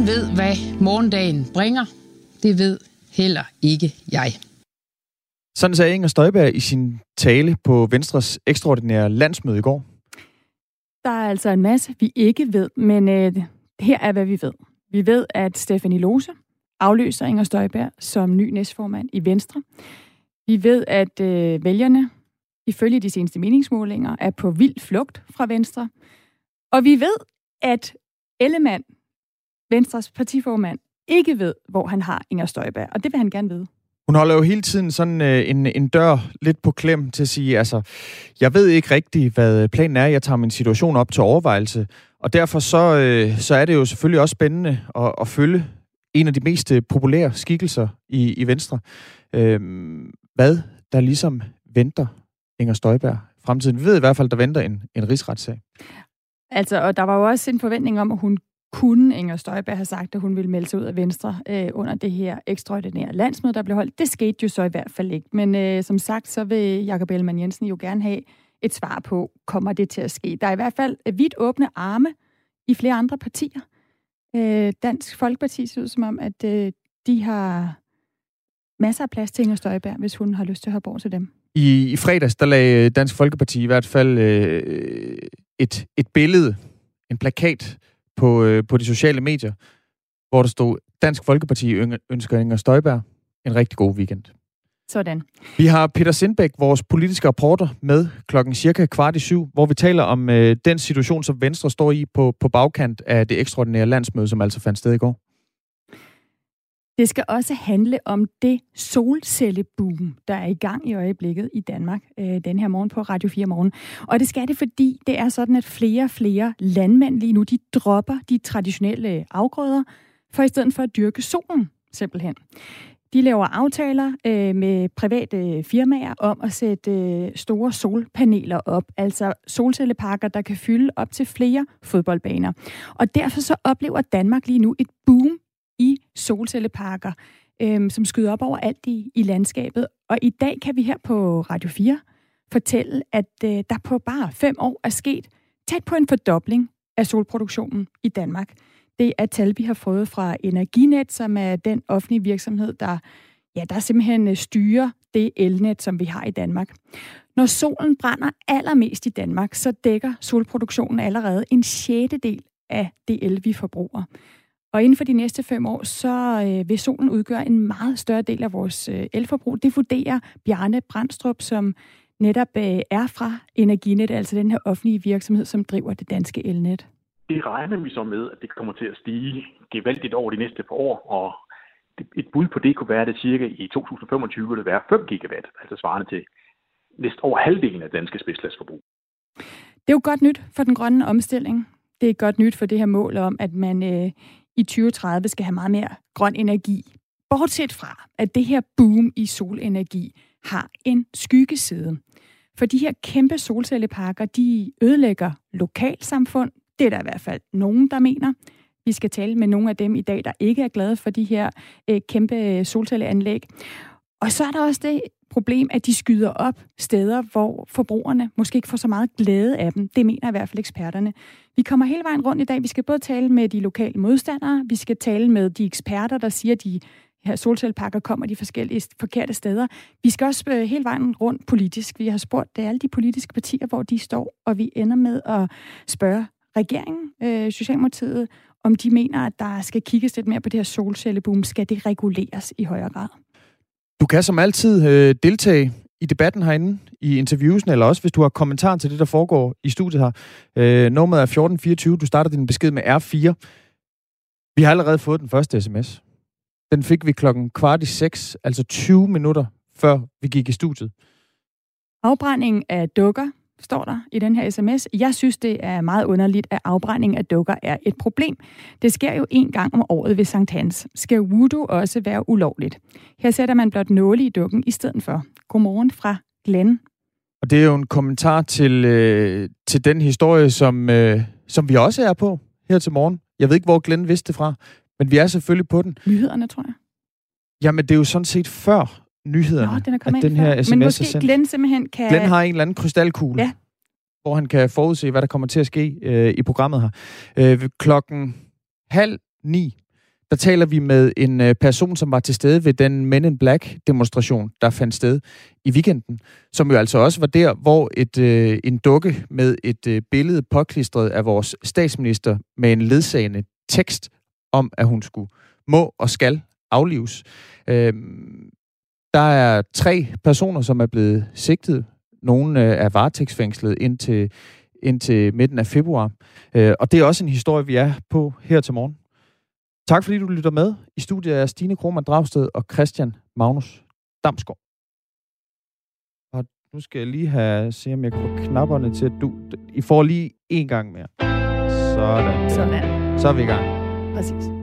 Ingen ved, hvad morgendagen bringer. Det ved heller ikke jeg. Sådan sagde Inger Støjberg i sin tale på Venstres ekstraordinære landsmøde i går. Der er altså en masse, vi ikke ved, men øh, her er, hvad vi ved. Vi ved, at Stefanie Lose afløser Inger Støjberg som ny næstformand i Venstre. Vi ved, at øh, vælgerne, ifølge de seneste meningsmålinger, er på vild flugt fra Venstre. Og vi ved, at Ellemann, Venstres partiformand, ikke ved, hvor han har Inger Støjberg, og det vil han gerne vide. Hun holder jo hele tiden sådan øh, en, en dør lidt på klem til at sige, altså, jeg ved ikke rigtigt, hvad planen er. Jeg tager min situation op til overvejelse. Og derfor så, øh, så er det jo selvfølgelig også spændende at, at følge en af de mest øh, populære skikkelser i, i Venstre. Øh, hvad der ligesom venter Inger Støjberg fremtiden. Vi ved i hvert fald, der venter en, en rigsretssag. Altså, og der var jo også en forventning om, at hun kunne Inger Støjberg have sagt, at hun ville melde sig ud af Venstre øh, under det her ekstraordinære landsmøde, der blev holdt. Det skete jo så i hvert fald ikke. Men øh, som sagt, så vil Jakob Ellemann Jensen jo gerne have et svar på, kommer det til at ske. Der er i hvert fald øh, vidt åbne arme i flere andre partier. Øh, Dansk Folkeparti ser ud som om, at øh, de har masser af plads til Inger Støjberg, hvis hun har lyst til at hoppe over til dem. I, i fredags, der lagde øh, Dansk Folkeparti i hvert fald øh, et, et billede, en plakat på, øh, på de sociale medier, hvor der stod, Dansk Folkeparti ønsker Inger Støjberg en rigtig god weekend. Sådan. Vi har Peter Sindbæk, vores politiske rapporter, med klokken cirka kvart i syv, hvor vi taler om øh, den situation, som Venstre står i på, på bagkant af det ekstraordinære landsmøde, som altså fandt sted i går. Det skal også handle om det solcelleboom, der er i gang i øjeblikket i Danmark øh, den her morgen på Radio 4 morgen. Og det skal det, fordi det er sådan, at flere og flere landmænd lige nu, de dropper de traditionelle afgrøder, for i stedet for at dyrke solen, simpelthen. De laver aftaler øh, med private firmaer om at sætte øh, store solpaneler op, altså solcelleparker, der kan fylde op til flere fodboldbaner. Og derfor så oplever Danmark lige nu et boom i solcelleparker, øh, som skyder op over alt i, i landskabet. Og i dag kan vi her på Radio 4 fortælle, at øh, der på bare fem år er sket tæt på en fordobling af solproduktionen i Danmark. Det er tal, vi har fået fra Energinet, som er den offentlige virksomhed, der, ja, der simpelthen øh, styrer det elnet, som vi har i Danmark. Når solen brænder allermest i Danmark, så dækker solproduktionen allerede en sjettedel af det el, vi forbruger. Og inden for de næste fem år, så øh, vil solen udgøre en meget større del af vores øh, elforbrug. Det vurderer Bjarne Brandstrup, som netop øh, er fra Energinet, altså den her offentlige virksomhed, som driver det danske elnet. Det regner vi så med, at det kommer til at stige gevaldigt over de næste par år, og et bud på det kunne være, at det cirka i 2025 vil det være 5 gigawatt, altså svarende til næsten over halvdelen af danske spidslasforbrug. Det er jo godt nyt for den grønne omstilling. Det er godt nyt for det her mål om, at man øh, i 2030 skal have meget mere grøn energi. Bortset fra, at det her boom i solenergi har en skyggeside. For de her kæmpe solcelleparker, de ødelægger lokalsamfund. Det er der i hvert fald nogen, der mener. Vi skal tale med nogle af dem i dag, der ikke er glade for de her øh, kæmpe solcelleanlæg. Og så er der også det problem, at de skyder op steder, hvor forbrugerne måske ikke får så meget glæde af dem. Det mener i hvert fald eksperterne. Vi kommer hele vejen rundt i dag. Vi skal både tale med de lokale modstandere, vi skal tale med de eksperter, der siger, at de her solcellepakker kommer de forskellige forkerte steder. Vi skal også øh, hele vejen rundt politisk. Vi har spurgt det alle de politiske partier, hvor de står, og vi ender med at spørge regeringen, øh, Socialdemokratiet, om de mener, at der skal kigges lidt mere på det her solcelleboom. Skal det reguleres i højere grad? Du kan som altid øh, deltage i debatten herinde, i interviewsen, eller også hvis du har kommentar til det, der foregår i studiet her. Øh, nummeret er 1424. Du starter din besked med R4. Vi har allerede fået den første sms. Den fik vi klokken kvart i seks, altså 20 minutter før vi gik i studiet. Afbrænding af dukker står der i den her sms. Jeg synes, det er meget underligt, at afbrænding af dukker er et problem. Det sker jo en gang om året ved Sankt Hans. Skal voodoo også være ulovligt? Her sætter man blot nåle i dukken i stedet for. Godmorgen fra Glenn. Og det er jo en kommentar til, øh, til den historie, som, øh, som vi også er på her til morgen. Jeg ved ikke, hvor Glenn vidste det fra, men vi er selvfølgelig på den. Nyhederne, tror jeg. Jamen, det er jo sådan set før nyhederne, Nå, den er kommet at den her sms Men måske Glenn simpelthen kan... Glenn har en eller anden krystalkugle, ja. hvor han kan forudse, hvad der kommer til at ske øh, i programmet her. Øh, klokken halv ni, der taler vi med en øh, person, som var til stede ved den Men in Black demonstration, der fandt sted i weekenden, som jo altså også var der, hvor et, øh, en dukke med et øh, billede påklistret af vores statsminister med en ledsagende tekst om, at hun skulle må og skal aflives. Øh, der er tre personer, som er blevet sigtet. Nogle øh, er varetægtsfængslet indtil, indtil midten af februar. Øh, og det er også en historie, vi er på her til morgen. Tak fordi du lytter med. I studiet er Stine Krohmann Dragsted og Christian Magnus Damsgaard. Og nu skal jeg lige have, se om jeg kan få knapperne til, at du... I får lige en gang mere. Sådan. Sådan. Så er vi i gang. Præcis.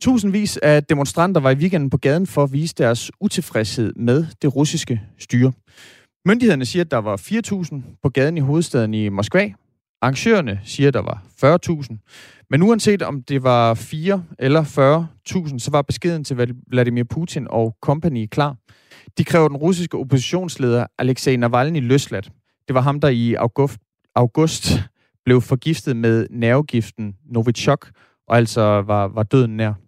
Tusindvis af demonstranter var i weekenden på gaden for at vise deres utilfredshed med det russiske styre. Myndighederne siger, at der var 4.000 på gaden i hovedstaden i Moskva. Arrangørerne siger, at der var 40.000. Men uanset om det var 4 eller 40.000, så var beskeden til Vladimir Putin og company klar. De kræver den russiske oppositionsleder Alexei Navalny løsladt. Det var ham, der i august, august blev forgiftet med nervegiften Novichok, og altså var, var døden nær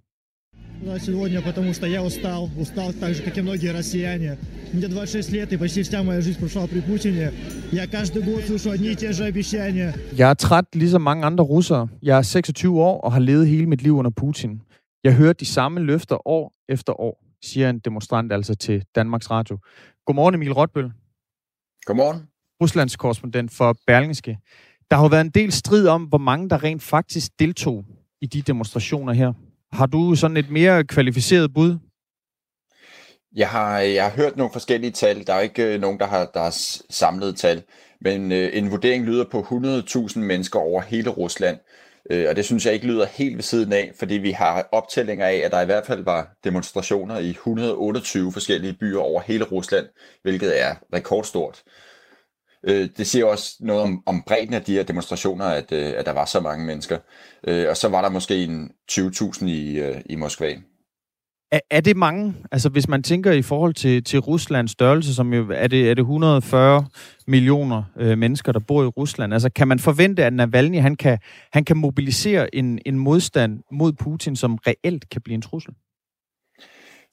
Да, сегодня, потому что я устал, устал так же, как и многие россияне. Мне 26 лет, и почти вся моя жизнь прошла при Путине. Я каждый год слышу одни и те же обещания. Jeg er træt ligesom mange andre russere. Jeg er 26 år og har levet hele mit liv under Putin. Jeg hører de samme løfter år efter år, siger en demonstrant altså til Danmarks Radio. Godmorgen Emil Rotbøl. Godmorgen. Ruslands korrespondent for Berlingske. Der har jo været en del strid om, hvor mange der rent faktisk deltog i de demonstrationer her. Har du sådan et mere kvalificeret bud? Jeg har, jeg har hørt nogle forskellige tal. Der er ikke øh, nogen, der har, der har samlet tal. Men øh, en vurdering lyder på 100.000 mennesker over hele Rusland. Øh, og det synes jeg ikke lyder helt ved siden af, fordi vi har optællinger af, at der i hvert fald var demonstrationer i 128 forskellige byer over hele Rusland, hvilket er rekordstort. Øh, øh, det siger også noget om, om bredden af de her demonstrationer, at, øh, at der var så mange mennesker. Øh, og så var der måske en 20.000 i, øh, i Moskva. Er, er det mange? Altså hvis man tænker i forhold til, til Ruslands størrelse, som jo er det, er det 140 millioner øh, mennesker, der bor i Rusland. Altså kan man forvente, at Navalny han kan, han kan mobilisere en, en modstand mod Putin, som reelt kan blive en trussel?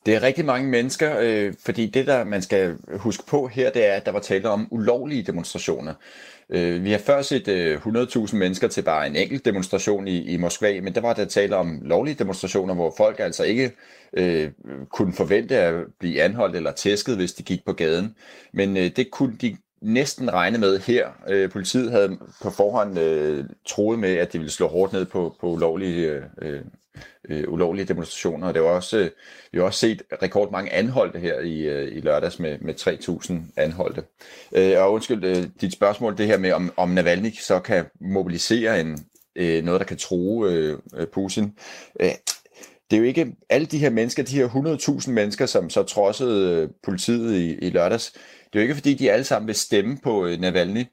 Det er rigtig mange mennesker, øh, fordi det, der man skal huske på her, det er, at der var tale om ulovlige demonstrationer. Øh, vi har før set øh, 100.000 mennesker til bare en enkelt demonstration i, i Moskva, men der var der tale om lovlige demonstrationer, hvor folk altså ikke øh, kunne forvente at blive anholdt eller tæsket, hvis de gik på gaden. Men øh, det kunne de næsten regne med her. Øh, politiet havde på forhånd øh, troet med, at de ville slå hårdt ned på, på ulovlige øh, øh, ulovlige demonstrationer. Og det var også, øh, vi har også set rekordmange anholdte her i, øh, i lørdags med, med 3.000 anholdte. Øh, og undskyld øh, dit spørgsmål, det her med, om, om Navalny så kan mobilisere en, øh, noget, der kan true øh, øh Putin. Øh, det er jo ikke alle de her mennesker, de her 100.000 mennesker, som så trodsede øh, politiet i, i lørdags. Det er jo ikke, fordi de alle sammen vil stemme på øh, Navalny.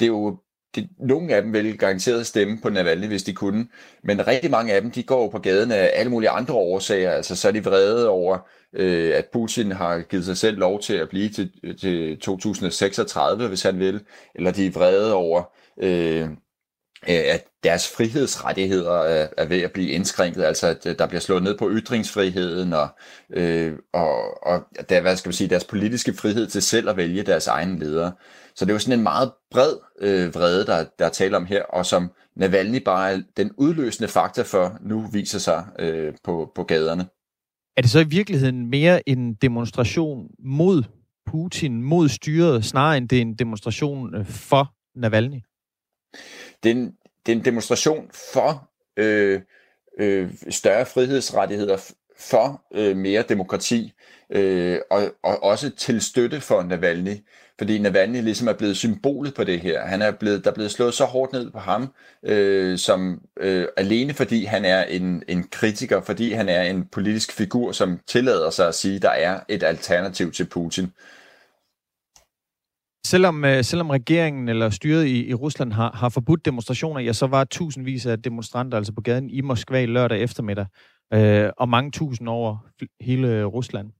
Det er jo det, nogle af dem vil garanteret stemme på Navalny, hvis de kunne, men rigtig mange af dem, de går på gaden af alle mulige andre årsager, altså så er de vrede over, øh, at Putin har givet sig selv lov til at blive til, til 2036, hvis han vil, eller de er vrede over, øh, Øh, at deres frihedsrettigheder øh, er, ved at blive indskrænket, altså at øh, der bliver slået ned på ytringsfriheden og, øh, og, og der, hvad skal man sige, deres politiske frihed til selv at vælge deres egne ledere. Så det er jo sådan en meget bred øh, vrede, der, der er tale om her, og som Navalny bare er den udløsende faktor for, nu viser sig øh, på, på gaderne. Er det så i virkeligheden mere en demonstration mod Putin, mod styret, snarere end det er en demonstration for Navalny? Det er en, det er en demonstration for øh, øh, større frihedsrettigheder, for øh, mere demokrati, øh, og, og også til støtte for Navalny fordi Navalny ligesom er blevet symbolet på det her. Han er blevet, der er blevet slået så hårdt ned på ham, øh, som øh, alene fordi han er en, en kritiker, fordi han er en politisk figur, som tillader sig at sige, der er et alternativ til Putin. Selvom, øh, selvom regeringen eller styret i, i Rusland har, har forbudt demonstrationer, ja, så var tusindvis af demonstranter altså på gaden i Moskva lørdag eftermiddag, øh, og mange tusind over hele Rusland.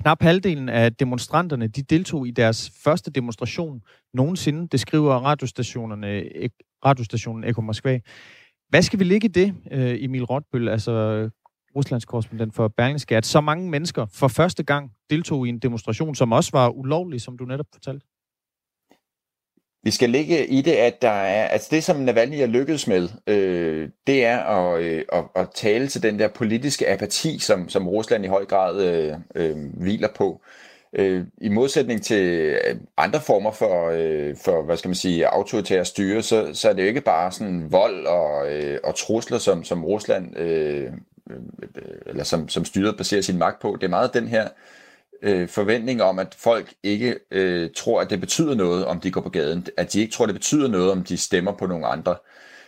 Knap halvdelen af demonstranterne de deltog i deres første demonstration nogensinde, det skriver radiostationerne, radiostationen Eko Moskva. Hvad skal vi ligge i det, øh, Emil Rotbøl, altså øh, Ruslands korrespondent for Berlingske, at så mange mennesker for første gang deltog i en demonstration, som også var ulovlig, som du netop fortalte? Vi skal ligge i det, at der er, altså det, som Navalny er lykkedes med, øh, det er at, øh, at, at tale til den der politiske apati, som, som Rusland i høj grad øh, øh, hviler på. Øh, I modsætning til øh, andre former for, øh, for hvad skal man sige, autoritære styre, så, så er det jo ikke bare sådan vold og, øh, og trusler, som, som Rusland øh, øh, eller som, som styret baserer sin magt på. Det er meget den her øh, øh, forventning om, at folk ikke øh, tror, at det betyder noget, om de går på gaden. At de ikke tror, det betyder noget, om de stemmer på nogle andre.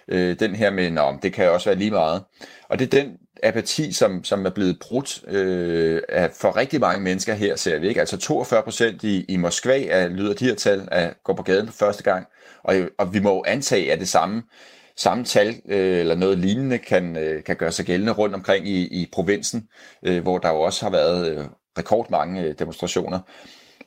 Øh, den her med, om det kan også være lige meget. Og det er den apati, som, som er blevet brudt øh, af, for rigtig mange mennesker her, ser vi ikke. Altså 42 procent i, i Moskva er, lyder de her tal, at gå på gaden for første gang. Og, og vi må jo antage, at det samme samme tal øh, eller noget lignende kan, øh, kan gøre sig gældende rundt omkring i, i provinsen, øh, hvor der jo også har været øh, rekordmange øh, demonstrationer.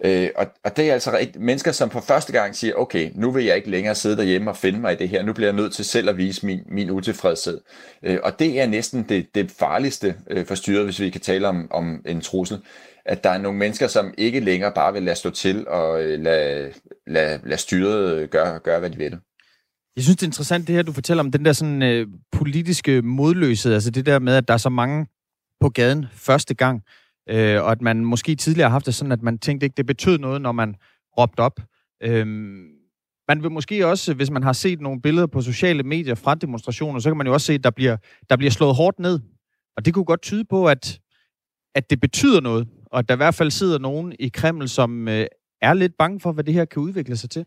Øh, og, og det er altså et, mennesker, som for første gang siger, okay, nu vil jeg ikke længere sidde derhjemme og finde mig i det her, nu bliver jeg nødt til selv at vise min, min utilfredshed. Øh, og det er næsten det, det farligste øh, for styret, hvis vi kan tale om, om en trussel, at der er nogle mennesker, som ikke længere bare vil lade stå til og øh, lade, lade, lade styret øh, gøre, gøre, hvad de vil. Jeg synes, det er interessant, det her, du fortæller om den der sådan øh, politiske modløshed, altså det der med, at der er så mange på gaden første gang, øh, og at man måske tidligere har haft det sådan, at man tænkte ikke, det betød noget, når man råbte op. Øh, man vil måske også, hvis man har set nogle billeder på sociale medier fra demonstrationer, så kan man jo også se, at der bliver, der bliver slået hårdt ned. Og det kunne godt tyde på, at, at det betyder noget, og at der i hvert fald sidder nogen i Kreml, som øh, er lidt bange for, hvad det her kan udvikle sig til.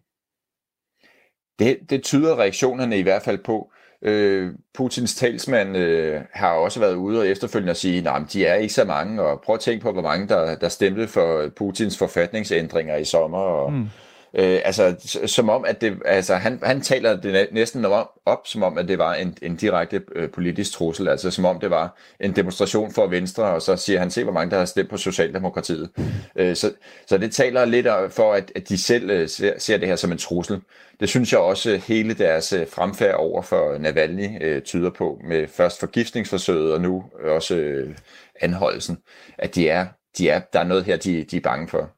Det, det tyder reaktionerne i hvert fald på. Øh, Putins talsmand øh, har også været ude og efterfølgende at sige, at de er ikke så mange, og prøv at tænke på, hvor mange der, der stemte for Putins forfatningsændringer i sommer, og mm. Øh, altså, som om, at det, altså, han, han taler det næsten op, op, som om, at det var en, en direkte øh, politisk trussel, altså som om det var en demonstration for Venstre, og så siger han, se hvor mange, der har stemt på Socialdemokratiet. Øh, så, så det taler lidt for, at, at de selv øh, ser, ser det her som en trussel. Det synes jeg også, øh, hele deres øh, fremfærd over for Navalny øh, tyder på, med først forgiftningsforsøget, og nu også øh, anholdelsen, at de er, de er, der er noget her, de, de er bange for.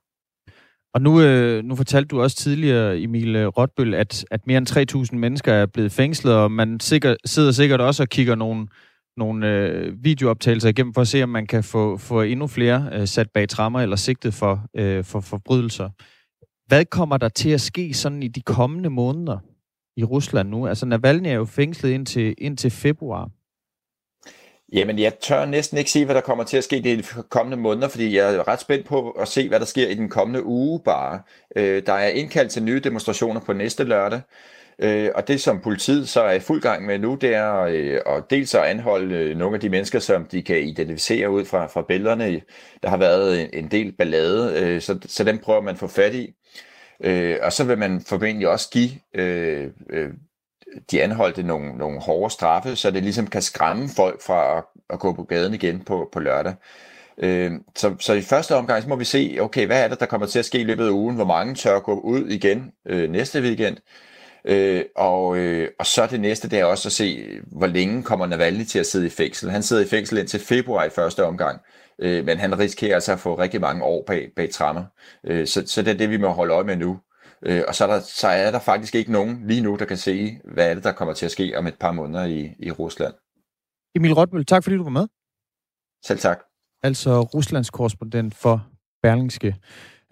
Og nu, øh, nu fortalte du også tidligere, Emil Rotbøl, at, at mere end 3.000 mennesker er blevet fængslet, og man sikker, sidder sikkert også og kigger nogle, nogle øh, videooptagelser igennem for at se, om man kan få, få endnu flere øh, sat bag trammer eller sigtet for, øh, for forbrydelser. Hvad kommer der til at ske sådan i de kommende måneder i Rusland nu? Altså Navalny er jo fængslet indtil, indtil februar. Jamen, jeg tør næsten ikke sige, hvad der kommer til at ske de kommende måneder, fordi jeg er ret spændt på at se, hvad der sker i den kommende uge bare. Øh, der er indkaldt til nye demonstrationer på næste lørdag, øh, og det som politiet så er i fuld gang med nu, det er øh, at dels at anholde øh, nogle af de mennesker, som de kan identificere ud fra, fra billederne. Der har været en, en del ballade, øh, så, så dem prøver man at få fat i. Øh, og så vil man formentlig også give øh, øh, de anholdte nogle, nogle hårde straffe, så det ligesom kan skræmme folk fra at, at gå på gaden igen på, på lørdag. Øh, så, så i første omgang så må vi se, okay, hvad er det, der kommer til at ske i løbet af ugen? Hvor mange tør gå ud igen øh, næste weekend? Øh, og, øh, og så det næste, det er også at se, hvor længe kommer Navalny til at sidde i fængsel. Han sidder i fængsel indtil februar i første omgang, øh, men han risikerer altså at få rigtig mange år bag, bag trammer. Øh, så, så det er det, vi må holde øje med nu. Øh, og så er, der, så er der faktisk ikke nogen lige nu, der kan se, hvad er det, der kommer til at ske om et par måneder i, i Rusland. Emil Rotmøl, tak fordi du var med. Selv tak. Altså Ruslands korrespondent for Berlingske.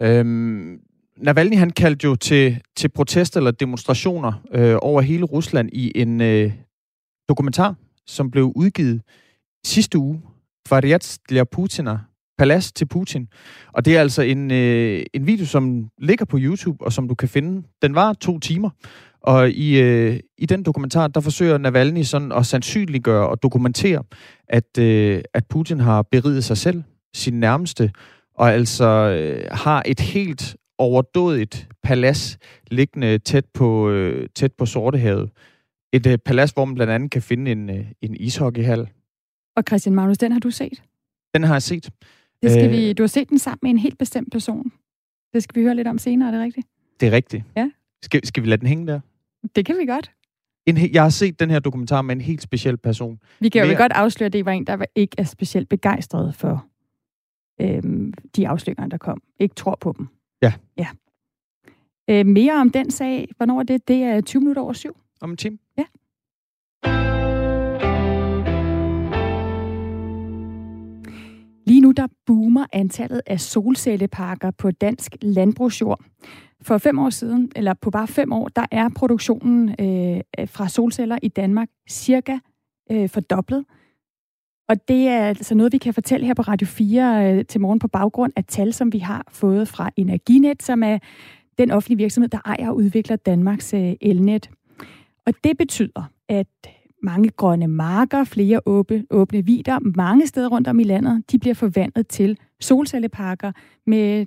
Øhm, Navalny han kaldte jo til, til protester eller demonstrationer øh, over hele Rusland i en øh, dokumentar, som blev udgivet sidste uge. Variat для Putina, Palads til Putin. Og det er altså en, øh, en video, som ligger på YouTube, og som du kan finde. Den var to timer. Og i, øh, i den dokumentar, der forsøger Navalny sådan at sandsynliggøre og dokumentere, at, øh, at Putin har beriget sig selv, sin nærmeste, og altså øh, har et helt overdådigt palads liggende tæt på, øh, tæt på Sortehavet. Et øh, palads, hvor man blandt andet kan finde en, øh, en ishockeyhal. Og Christian Magnus, den har du set? Den har jeg set. Det skal øh, vi, du har set den sammen med en helt bestemt person. Det skal vi høre lidt om senere, er det rigtigt? Det er rigtigt. Ja. Skal, skal vi lade den hænge der? Det kan vi godt. En, jeg har set den her dokumentar med en helt speciel person. Vi kan jo Mere... godt afsløre, at det var en, der ikke er specielt begejstret for øhm, de afsløringer, der kom. Ikke tror på dem. Ja. ja. Øh, mere om den sag. Hvornår er det? Det er 20 minutter over syv. Om en time. Ja. Lige nu der boomer antallet af solcelleparker på dansk landbrugsjord. For fem år siden, eller på bare fem år, der er produktionen øh, fra solceller i Danmark cirka øh, fordoblet. Og det er altså noget, vi kan fortælle her på Radio 4 øh, til morgen på baggrund af tal, som vi har fået fra Energinet, som er den offentlige virksomhed, der ejer og udvikler Danmarks øh, elnet. Og det betyder, at mange grønne marker, flere åbne, åbne vider, mange steder rundt om i landet, de bliver forvandlet til solcelleparker med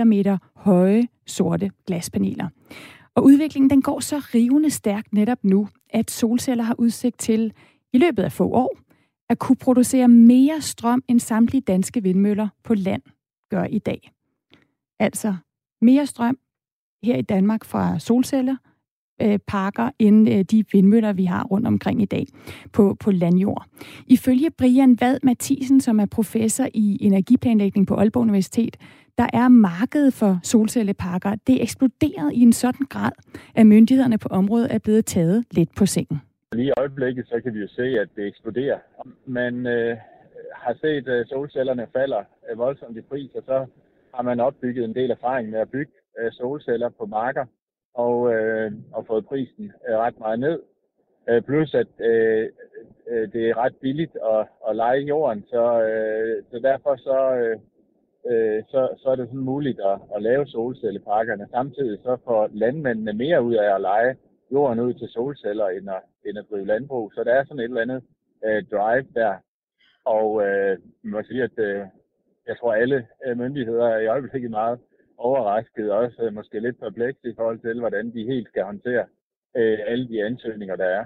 3-4 meter høje sorte glaspaneler. Og udviklingen den går så rivende stærkt netop nu, at solceller har udsigt til i løbet af få år at kunne producere mere strøm end samtlige danske vindmøller på land gør i dag. Altså mere strøm her i Danmark fra solceller, øh, parker end øh, de vindmøller, vi har rundt omkring i dag på, på landjord. Ifølge Brian Vad Mathisen, som er professor i energiplanlægning på Aalborg Universitet, der er markedet for solcelleparker. Det er eksploderet i en sådan grad, at myndighederne på området er blevet taget lidt på sengen. Lige i øjeblikket, så kan vi jo se, at det eksploderer. Man øh, har set, at solcellerne falder øh, voldsomt i pris, og så har man opbygget en del erfaring med at bygge øh, solceller på marker og, øh, og fået prisen øh, ret meget ned. Øh, plus at øh, øh, det er ret billigt at, at lege jorden, så, øh, så derfor så, øh, øh, så, så er det sådan muligt at, at lave solcelleparkerne. Samtidig så får landmændene mere ud af at lege jorden ud til solceller, end at, end at drive landbrug. Så der er sådan et eller andet øh, drive der. Og øh, man må sige, at øh, jeg tror, alle øh, myndigheder er i øjeblikket meget overrasket, og også måske lidt perplekse i forhold til, hvordan de helt skal håndtere øh, alle de ansøgninger, der er.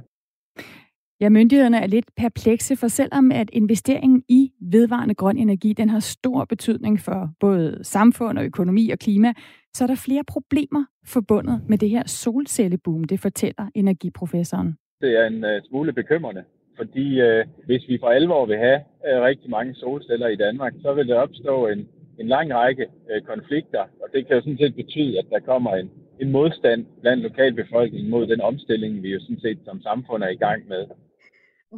Ja, myndighederne er lidt perplekse, for selvom at investeringen i vedvarende grøn energi, den har stor betydning for både samfund og økonomi og klima, så er der flere problemer forbundet med det her solcelleboom, det fortæller energiprofessoren. Det er en uh, smule bekymrende, fordi uh, hvis vi for alvor vil have uh, rigtig mange solceller i Danmark, så vil der opstå en, en lang række uh, konflikter, og det kan jo sådan set betyde, at der kommer en, en modstand blandt lokalbefolkningen mod den omstilling, vi jo sådan set som samfund er i gang med.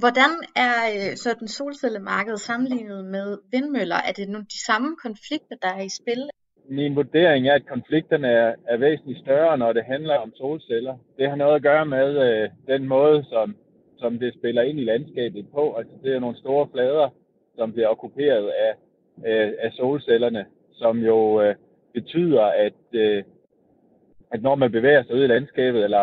Hvordan er sådan solcellemarkedet sammenlignet med vindmøller? Er det nogle de samme konflikter, der er i spil? min vurdering er, at konflikterne er, er væsentligt større, når det handler om solceller. Det har noget at gøre med øh, den måde, som, som det spiller ind i landskabet på. Altså, det er nogle store flader, som bliver okkuperet af, øh, af solcellerne, som jo øh, betyder, at, øh, at når man bevæger sig ud i landskabet, eller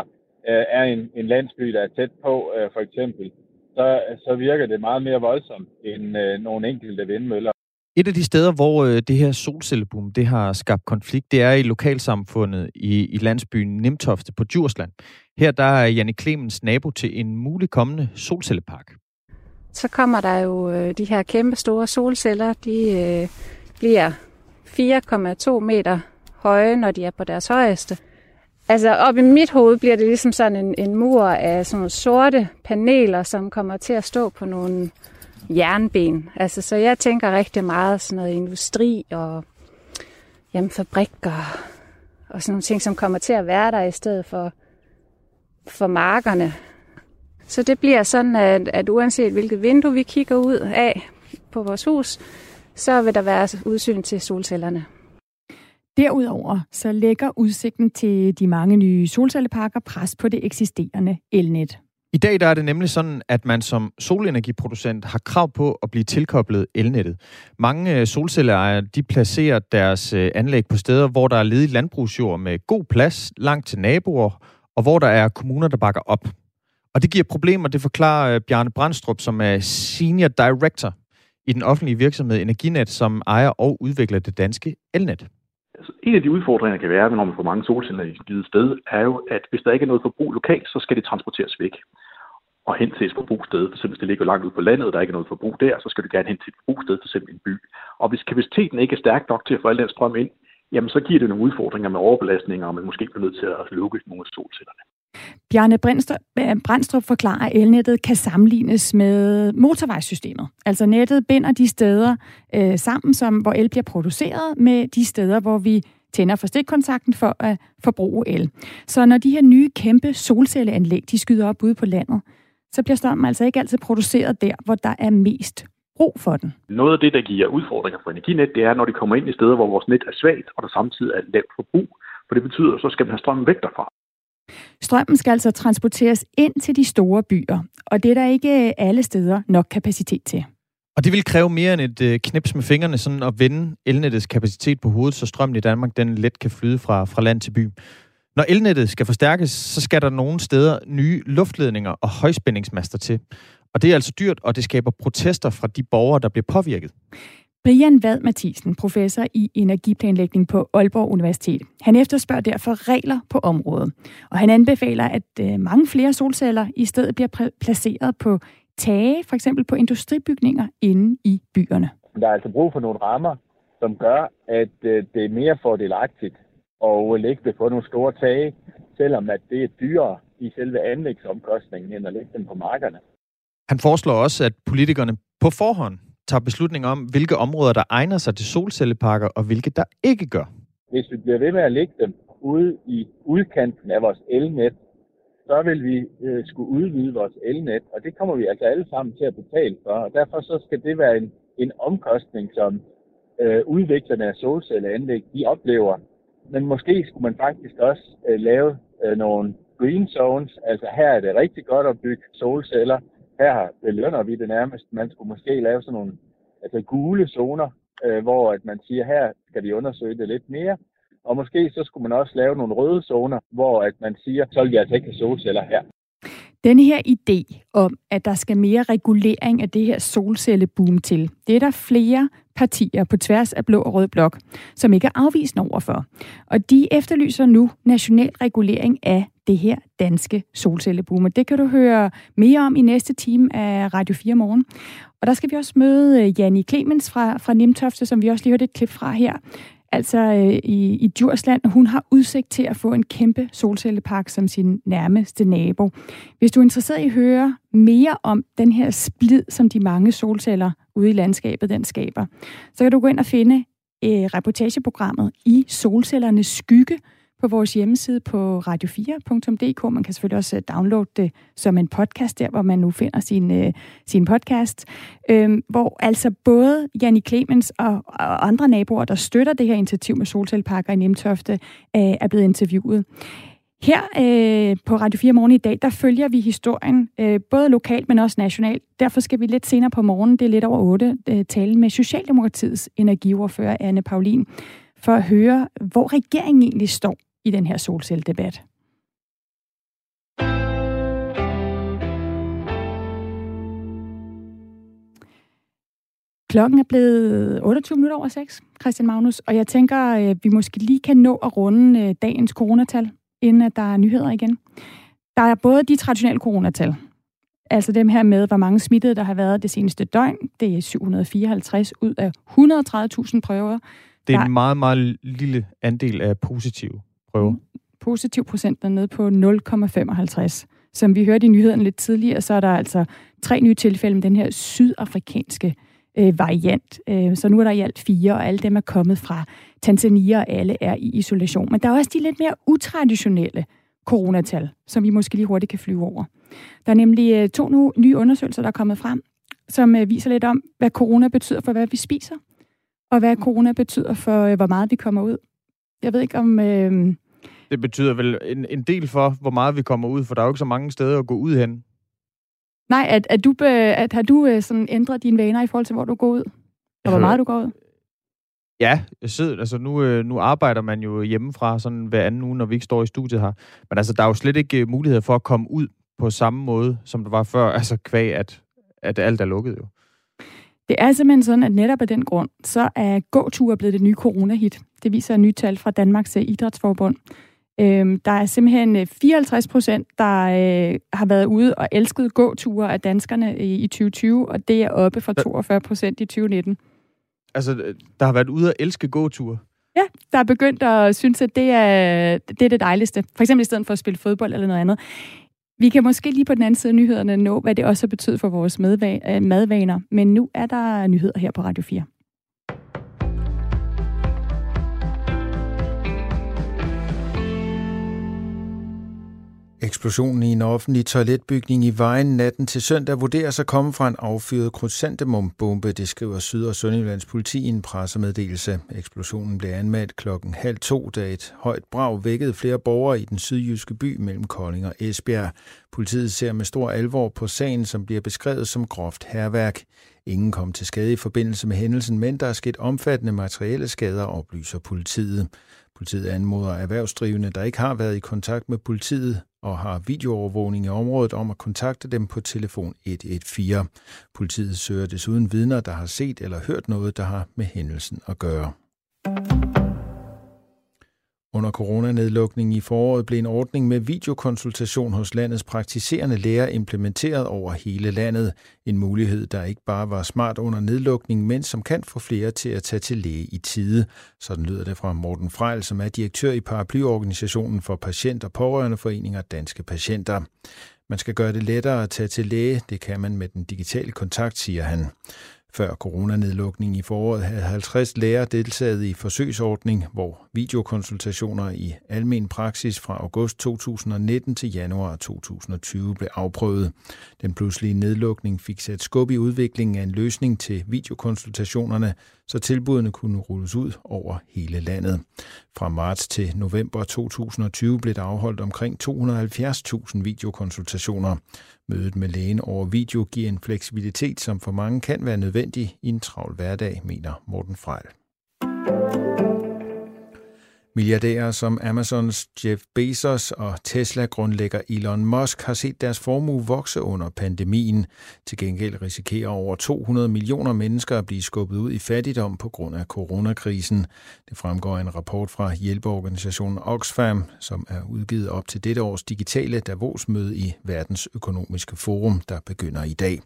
øh, er en, en landsby, der er tæt på, øh, for eksempel, så, så virker det meget mere voldsomt end øh, nogle enkelte vindmøller. Et af de steder, hvor øh, det her solcelleboom det har skabt konflikt, det er i lokalsamfundet i, i landsbyen Nimtofte på Djursland. Her der er Janne Clemens nabo til en mulig kommende solcellepark. Så kommer der jo øh, de her kæmpe store solceller. De øh, bliver 4,2 meter høje, når de er på deres højeste. Altså op i mit hoved bliver det ligesom sådan en, en mur af sådan nogle sorte paneler, som kommer til at stå på nogle jernben. Altså, så jeg tænker rigtig meget sådan noget industri og jamen, fabrikker og sådan nogle ting, som kommer til at være der i stedet for, for markerne. Så det bliver sådan, at, at uanset hvilket vindue vi kigger ud af på vores hus, så vil der være udsyn til solcellerne. Derudover så lægger udsigten til de mange nye solcelleparker pres på det eksisterende elnet. I dag der er det nemlig sådan, at man som solenergiproducent har krav på at blive tilkoblet elnettet. Mange øh, solcelleejere de placerer deres øh, anlæg på steder, hvor der er ledig landbrugsjord med god plads, langt til naboer, og hvor der er kommuner, der bakker op. Og det giver problemer, det forklarer øh, Bjarne Brandstrup, som er Senior Director i den offentlige virksomhed Energinet, som ejer og udvikler det danske elnet. Altså, en af de udfordringer, der kan være, når man får mange solceller i et givet sted, er jo, at hvis der ikke er noget forbrug lokalt, så skal det transporteres væk og hen til et forbrugssted. For eksempel, hvis det ligger langt ud på landet, og der ikke er noget forbrug der, så skal du gerne hen til et forbrugssted, for eksempel en by. Og hvis kapaciteten ikke er stærk nok til at få al den strøm ind, jamen så giver det nogle udfordringer med overbelastninger, og man måske bliver nødt til at lukke nogle af solcellerne. Bjarne eh, Brandstrup forklarer, at elnettet kan sammenlignes med motorvejssystemet. Altså nettet binder de steder øh, sammen, som, hvor el bliver produceret, med de steder, hvor vi tænder for stikkontakten for at forbruge el. Så når de her nye kæmpe solcelleanlæg, de skyder op ude på landet, så bliver strømmen altså ikke altid produceret der, hvor der er mest brug for den. Noget af det, der giver udfordringer for energinet, det er, når de kommer ind i steder, hvor vores net er svagt, og der samtidig er lavt forbrug. For det betyder, at så skal man have strømmen væk derfra. Strømmen skal altså transporteres ind til de store byer, og det er der ikke øh, alle steder nok kapacitet til. Og det vil kræve mere end et øh, knips med fingrene, sådan at vende elnettets kapacitet på hovedet, så strømmen i Danmark den let kan flyde fra, fra land til by. Når elnettet skal forstærkes, så skal der nogle steder nye luftledninger og højspændingsmaster til. Og det er altså dyrt, og det skaber protester fra de borgere, der bliver påvirket. Brian Vad Mathisen, professor i energiplanlægning på Aalborg Universitet. Han efterspørger derfor regler på området. Og han anbefaler, at øh, mange flere solceller i stedet bliver placeret på tage, for eksempel på industribygninger inde i byerne. Der er altså brug for nogle rammer, som gør, at øh, det er mere fordelagtigt at lægge det på nogle store tage, selvom at det er dyrere i selve anlægsomkostningen, end at lægge dem på markerne. Han foreslår også, at politikerne på forhånd tager beslutning om, hvilke områder, der egner sig til solcelleparker, og hvilke, der ikke gør. Hvis vi bliver ved med at lægge dem ude i udkanten af vores elnet, så vil vi øh, skulle udvide vores elnet, og det kommer vi altså alle sammen til at betale for. Og derfor så skal det være en, en omkostning, som øh, udviklerne af solcelleanlæg de oplever. Men måske skulle man faktisk også øh, lave øh, nogle green zones, altså her er det rigtig godt at bygge solceller, her belønner vi det nærmest. Man skulle måske lave sådan nogle altså gule zoner, øh, hvor at man siger, her skal vi undersøge det lidt mere. Og måske så skulle man også lave nogle røde zoner, hvor at man siger, så vil vi altså ikke have solceller her. Den her idé om, at der skal mere regulering af det her solcelleboom til, det er der flere partier på tværs af blå og rød blok, som ikke er afvisende overfor. Og de efterlyser nu national regulering af det her danske solcelleboom. Det kan du høre mere om i næste time af Radio 4 morgen. Og der skal vi også møde øh, Janni Clemens fra, fra Nimtofte, som vi også lige hørte et klip fra her altså øh, i, i Djursland, og hun har udsigt til at få en kæmpe solcellepark som sin nærmeste nabo. Hvis du er interesseret i at høre mere om den her splid, som de mange solceller ude i landskabet, den skaber, så kan du gå ind og finde øh, reportageprogrammet i solcellernes skygge, på vores hjemmeside på radio4.dk. Man kan selvfølgelig også øh, downloade det som en podcast, der hvor man nu finder sin, øh, sin podcast. Øh, hvor altså både Janni Clemens og, og andre naboer, der støtter det her initiativ med solcelleparker i Nemtofte, øh, er blevet interviewet. Her øh, på Radio 4 Morgen i dag, der følger vi historien, øh, både lokalt, men også nationalt. Derfor skal vi lidt senere på morgen, det er lidt over 8, øh, tale med Socialdemokratiets energiordfører Anne Paulin, for at høre, hvor regeringen egentlig står i den her solcelledebat. Klokken er blevet 28 minutter over 6, Christian Magnus, og jeg tænker, øh, vi måske lige kan nå at runde øh, dagens coronatal, inden at der er nyheder igen. Der er både de traditionelle coronatal, altså dem her med, hvor mange smittede der har været det seneste døgn. Det er 754 ud af 130.000 prøver. Det er der... en meget, meget lille andel af positive prøver. Mm positiv procent er nede på 0,55. Som vi hørte i nyhederne lidt tidligere, så er der altså tre nye tilfælde med den her sydafrikanske øh, variant. Øh, så nu er der i alt fire, og alle dem er kommet fra Tanzania, og alle er i isolation. Men der er også de lidt mere utraditionelle coronatal, som vi måske lige hurtigt kan flyve over. Der er nemlig øh, to nu, nye undersøgelser, der er kommet frem, som øh, viser lidt om, hvad corona betyder for, hvad vi spiser, og hvad corona betyder for, øh, hvor meget vi kommer ud. Jeg ved ikke, om, øh, det betyder vel en, en del for, hvor meget vi kommer ud, for der er jo ikke så mange steder at gå ud hen. Nej, at, at du, at har du øh, sådan ændret dine vaner i forhold til, hvor du går ud? Og hvor meget du går ud? Ja, jeg sidder, altså nu, øh, nu arbejder man jo hjemmefra sådan hver anden uge, når vi ikke står i studiet her. Men altså, der er jo slet ikke øh, mulighed for at komme ud på samme måde, som der var før, altså kvæg, at, at alt er lukket jo. Det er simpelthen sådan, at netop af den grund, så er gåture blevet det nye coronahit. Det viser nye tal fra Danmarks Idrætsforbund. Øhm, der er simpelthen 54 øh, procent, der øh, har været ude og elsket gåture af danskerne i, i 2020, og det er oppe fra 42 procent i 2019. Altså, øh, der har været ude og elske gåture? ja, der er begyndt at synes, at det er, det er det dejligste. For eksempel i stedet for at spille fodbold eller noget andet. Vi kan måske lige på den anden side af nyhederne nå, hvad det også har betydet for vores madvaner. Men nu er der nyheder her på Radio 4. Eksplosionen i en offentlig toiletbygning i vejen natten til søndag vurderes at komme fra en affyret krysantemumbombe, det skriver Syd- og Sønderjyllands politi i en pressemeddelelse. Eksplosionen blev anmeldt klokken halv to, da et højt brag vækkede flere borgere i den sydjyske by mellem Kolding og Esbjerg. Politiet ser med stor alvor på sagen, som bliver beskrevet som groft herværk. Ingen kom til skade i forbindelse med hændelsen, men der er sket omfattende materielle skader, oplyser politiet. Politiet anmoder erhvervsdrivende, der ikke har været i kontakt med politiet og har videoovervågning i området om at kontakte dem på telefon 114. Politiet søger desuden vidner, der har set eller hørt noget, der har med hændelsen at gøre. Under coronanedlukningen i foråret blev en ordning med videokonsultation hos landets praktiserende læger implementeret over hele landet. En mulighed, der ikke bare var smart under nedlukningen, men som kan få flere til at tage til læge i tide. Sådan lyder det fra Morten Frejl, som er direktør i paraplyorganisationen for patient- og pårørendeforeninger Danske Patienter. Man skal gøre det lettere at tage til læge. Det kan man med den digitale kontakt, siger han. Før coronanedlukningen i foråret havde 50 læger deltaget i forsøgsordning, hvor videokonsultationer i almen praksis fra august 2019 til januar 2020 blev afprøvet. Den pludselige nedlukning fik sat skub i udviklingen af en løsning til videokonsultationerne, så tilbudene kunne rulles ud over hele landet. Fra marts til november 2020 blev der afholdt omkring 270.000 videokonsultationer. Mødet med lægen over video giver en fleksibilitet, som for mange kan være nødvendig i en travl hverdag, mener Morten Frejl. Milliardærer som Amazons Jeff Bezos og Tesla-grundlægger Elon Musk har set deres formue vokse under pandemien. Til gengæld risikerer over 200 millioner mennesker at blive skubbet ud i fattigdom på grund af coronakrisen. Det fremgår af en rapport fra hjælpeorganisationen Oxfam, som er udgivet op til dette års digitale Davos-møde i Verdens Økonomiske Forum, der begynder i dag.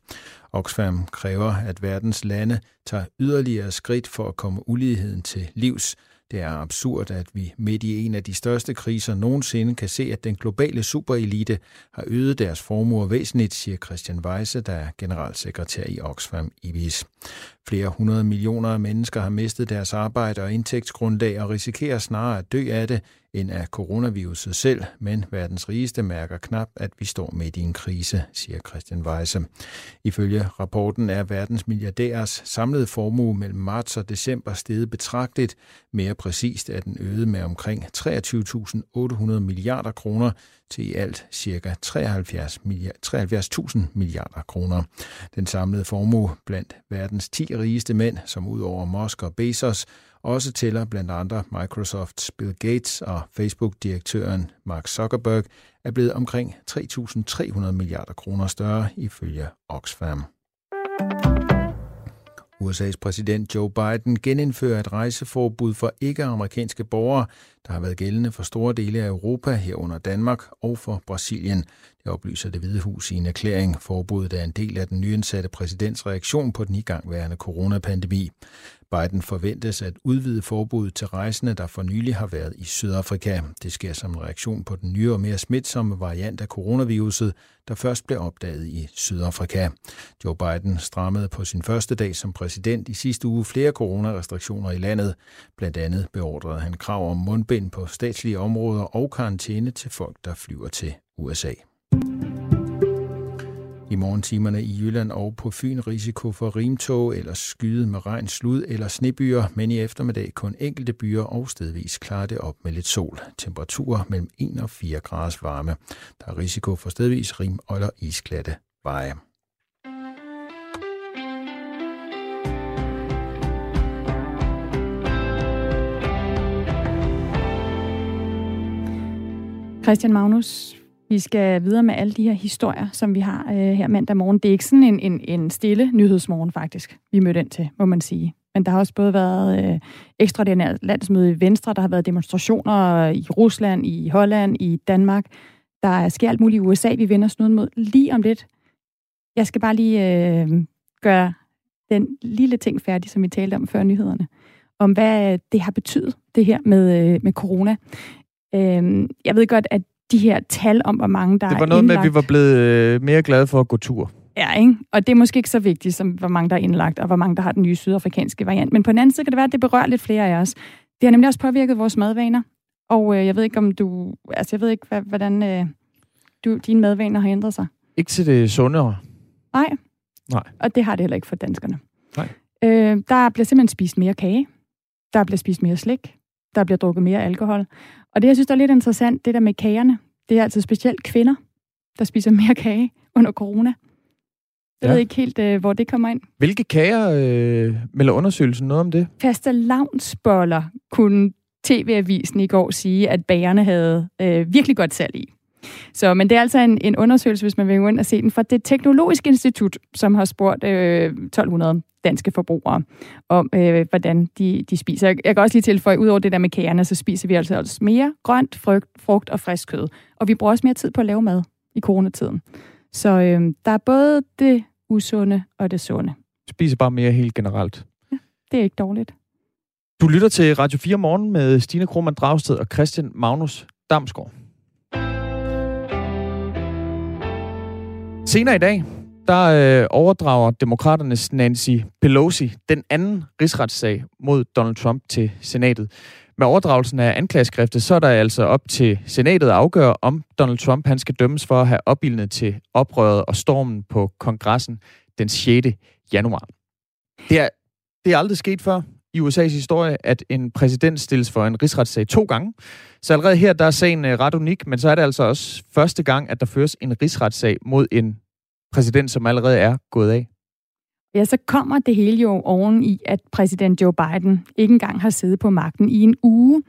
Oxfam kræver, at verdens lande tager yderligere skridt for at komme uligheden til livs – det er absurd, at vi midt i en af de største kriser nogensinde kan se, at den globale superelite har øget deres formuer væsentligt, siger Christian Weisse, der er generalsekretær i Oxfam IBIS. Flere hundrede millioner af mennesker har mistet deres arbejde og indtægtsgrundlag og risikerer snarere at dø af det, end af coronaviruset selv, men verdens rigeste mærker knap, at vi står midt i en krise, siger Christian Weisse. Ifølge rapporten er verdens milliardærers samlede formue mellem marts og december steget betragteligt. Mere præcist er den øget med omkring 23.800 milliarder kroner til i alt ca. 73 73.000 milliarder kroner. Den samlede formue blandt verdens 10 rigeste mænd, som ud over Musk og Bezos, også tæller blandt andre Microsofts Bill Gates og Facebook-direktøren Mark Zuckerberg, er blevet omkring 3.300 milliarder kroner større ifølge Oxfam. USA's præsident Joe Biden genindfører et rejseforbud for ikke-amerikanske borgere, der har været gældende for store dele af Europa, herunder Danmark og for Brasilien. Det oplyser det Hvide Hus i en erklæring. Forbuddet er en del af den nyansatte præsidents reaktion på den igangværende coronapandemi. Biden forventes at udvide forbuddet til rejsende, der for nylig har været i Sydafrika. Det sker som en reaktion på den nye og mere smitsomme variant af coronaviruset, der først blev opdaget i Sydafrika. Joe Biden strammede på sin første dag som præsident i sidste uge flere coronarestriktioner i landet. Blandt andet beordrede han krav om mundbind på statslige områder og karantæne til folk, der flyver til USA. I morgentimerne i Jylland og på Fyn risiko for rimtog eller skyde med regn, slud eller snebyer, men i eftermiddag kun enkelte byer og stedvis klarer det op med lidt sol. Temperaturer mellem 1 og 4 graders varme. Der er risiko for stedvis rim eller isklatte veje. Christian Magnus, vi skal videre med alle de her historier, som vi har øh, her mandag morgen. Det er ikke sådan en, en, en stille nyhedsmorgen, faktisk, vi mødte ind til, må man sige. Men der har også både været øh, ekstraordinært landsmøde i Venstre, der har været demonstrationer i Rusland, i Holland, i Danmark. Der sker alt muligt i USA, vi vender snuden mod lige om lidt. Jeg skal bare lige øh, gøre den lille ting færdig, som vi talte om før nyhederne. om hvad øh, det har betydet, det her med, øh, med corona. Øh, jeg ved godt, at de her tal om, hvor mange der er Det var noget indlagt, med, at vi var blevet øh, mere glade for at gå tur. Ja, ikke? Og det er måske ikke så vigtigt, som hvor mange der er indlagt, og hvor mange der har den nye sydafrikanske variant. Men på den anden side kan det være, at det berører lidt flere af os. Det har nemlig også påvirket vores madvaner. Og øh, jeg ved ikke, om du... Altså, jeg ved ikke, hvad, hvordan øh, du, dine madvaner har ændret sig. Ikke til det sundere. Nej. Nej. Og det har det heller ikke for danskerne. Nej. Øh, der bliver simpelthen spist mere kage. Der bliver spist mere slik. Der bliver drukket mere alkohol. Og det, jeg synes, der er lidt interessant, det der med kagerne, det er altså specielt kvinder, der spiser mere kage under corona. Jeg Ja. ved ikke helt, øh, hvor det kommer ind. Hvilke kager øh, melder undersøgelsen noget om det? Faste lavnsboller kunne TV-avisen i går sige, at bagerne havde øh, virkelig godt salg i. Så, men det er altså en, en undersøgelse, hvis man vil gå ind og se den, fra det teknologiske institut, som har spurgt øh, 1200 danske forbrugere om, øh, hvordan de, de spiser. Jeg, jeg kan også lige tilføje, ud over det der med kagerne, så spiser vi altså også mere grønt, frugt, frugt og frisk kød. Og vi bruger også mere tid på at lave mad i coronatiden. Så øh, der er både det usunde og det sunde. Spiser bare mere helt generelt. Det er ikke dårligt. Du lytter til Radio 4 Morgen med Stine Krohmann Dragsted og Christian Magnus Damsgaard. Senere i dag, der øh, overdrager demokraternes Nancy Pelosi den anden rigsretssag mod Donald Trump til senatet. Med overdragelsen af anklageskriftet, så er der altså op til senatet at afgøre, om Donald Trump han skal dømmes for at have opildnet til oprøret og stormen på kongressen den 6. januar. Det er, det er aldrig sket før i USA's historie, at en præsident stilles for en rigsretssag to gange. Så allerede her, der er sagen øh, ret unik, men så er det altså også første gang, at der føres en rigsretssag mod en præsident, som allerede er gået af. Ja, så kommer det hele jo oven i, at præsident Joe Biden ikke engang har siddet på magten i en uge,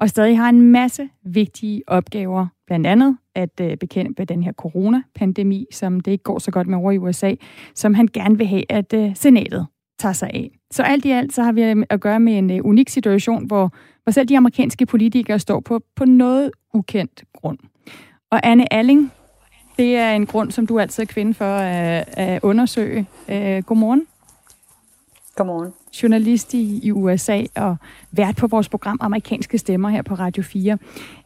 og stadig har en masse vigtige opgaver, blandt andet at øh, bekæmpe den her coronapandemi, som det ikke går så godt med over i USA, som han gerne vil have, at øh, senatet tager sig af. Så alt i alt, så har vi øh, at gøre med en øh, unik situation, hvor, hvor selv de amerikanske politikere står på, på noget ukendt grund. Og Anne Alling, det er en grund, som du altid er kvinde for at, at undersøge. Øh, godmorgen. Godmorgen. Journalist i, i USA og vært på vores program Amerikanske Stemmer her på Radio 4.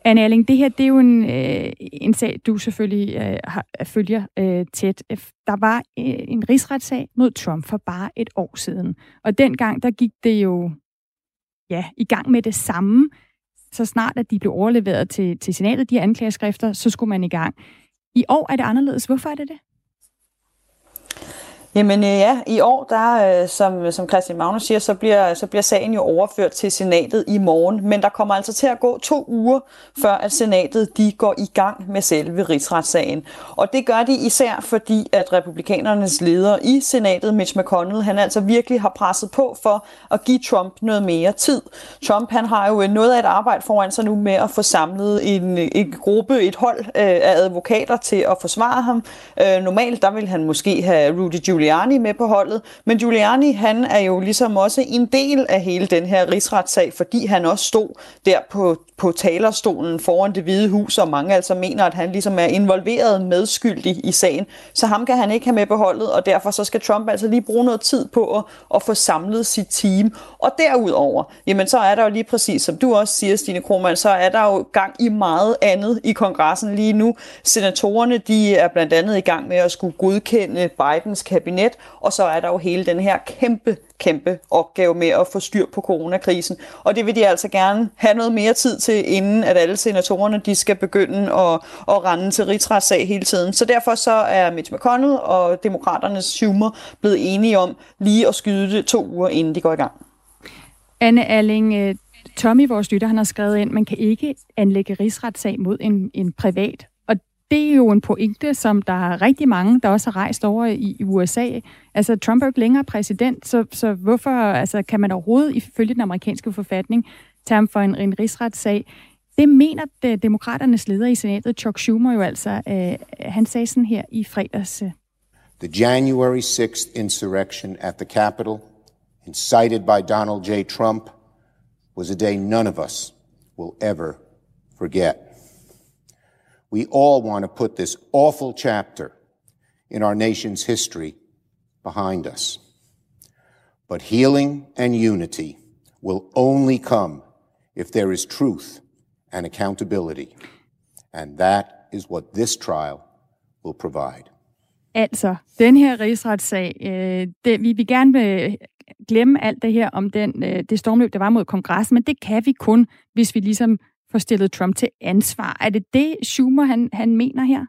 Anne Erling, det her det er jo en, øh, en sag, du selvfølgelig øh, har, øh, følger øh, tæt. Der var øh, en rigsretssag mod Trump for bare et år siden. Og dengang, der gik det jo ja, i gang med det samme. Så snart, at de blev overleveret til, til senatet, de her anklageskrifter, så skulle man i gang. I år er det anderledes. Hvorfor er det det? Jamen øh, ja, i år, der, øh, som, som Christian Magnus siger, så bliver, så bliver sagen jo overført til senatet i morgen. Men der kommer altså til at gå to uger, før at senatet de går i gang med selve rigsretssagen. Og det gør de især fordi, at republikanernes leder i senatet, Mitch McConnell, han altså virkelig har presset på for at give Trump noget mere tid. Trump han har jo øh, noget af et arbejde foran sig nu med at få samlet en, en gruppe, et hold øh, af advokater til at forsvare ham. Øh, normalt der vil han måske have Rudy Giuliani Giuliani med på holdet, men Giuliani han er jo ligesom også en del af hele den her rigsretssag, fordi han også stod der på, på talerstolen foran det hvide hus, og mange altså mener, at han ligesom er involveret medskyldig i sagen. Så ham kan han ikke have med på holdet, og derfor så skal Trump altså lige bruge noget tid på at, at få samlet sit team. Og derudover, jamen så er der jo lige præcis, som du også siger, Stine Krohmann, så er der jo gang i meget andet i kongressen lige nu. Senatorerne, de er blandt andet i gang med at skulle godkende Bidens kabinet, og så er der jo hele den her kæmpe, kæmpe opgave med at få styr på coronakrisen. Og det vil de altså gerne have noget mere tid til, inden at alle senatorerne de skal begynde at, at rende til rigsretssag hele tiden. Så derfor så er Mitch McConnell og demokraternes Schumer blevet enige om lige at skyde det to uger, inden de går i gang. Anne Alling, øh, Tommy, vores lytter, han har skrevet ind, man kan ikke anlægge rigsretssag mod en, en privat det er jo en pointe, som der er rigtig mange, der også har rejst over i, i USA. Altså, Trump er jo ikke længere præsident, så, så hvorfor altså, kan man overhovedet ifølge den amerikanske forfatning tage ham for en, en rigsretssag? Det mener det, demokraternes leder i senatet, Chuck Schumer, jo altså. Øh, han sagde sådan her i fredags. The January 6th insurrection at the Capitol, incited by Donald J. Trump, was a day none of us will ever forget. We all want to put this awful chapter in our nation's history behind us. But healing and unity will only come if there is truth and accountability. And that is what this trial will provide. Altså, den her rigsretssag, øh, det, vi vil gerne øh, glemme alt det her om den, øh, det stormløb, der var mod kongressen, men det kan vi kun, hvis vi ligesom får stillet Trump til ansvar. Er det det, Schumer han, han mener her?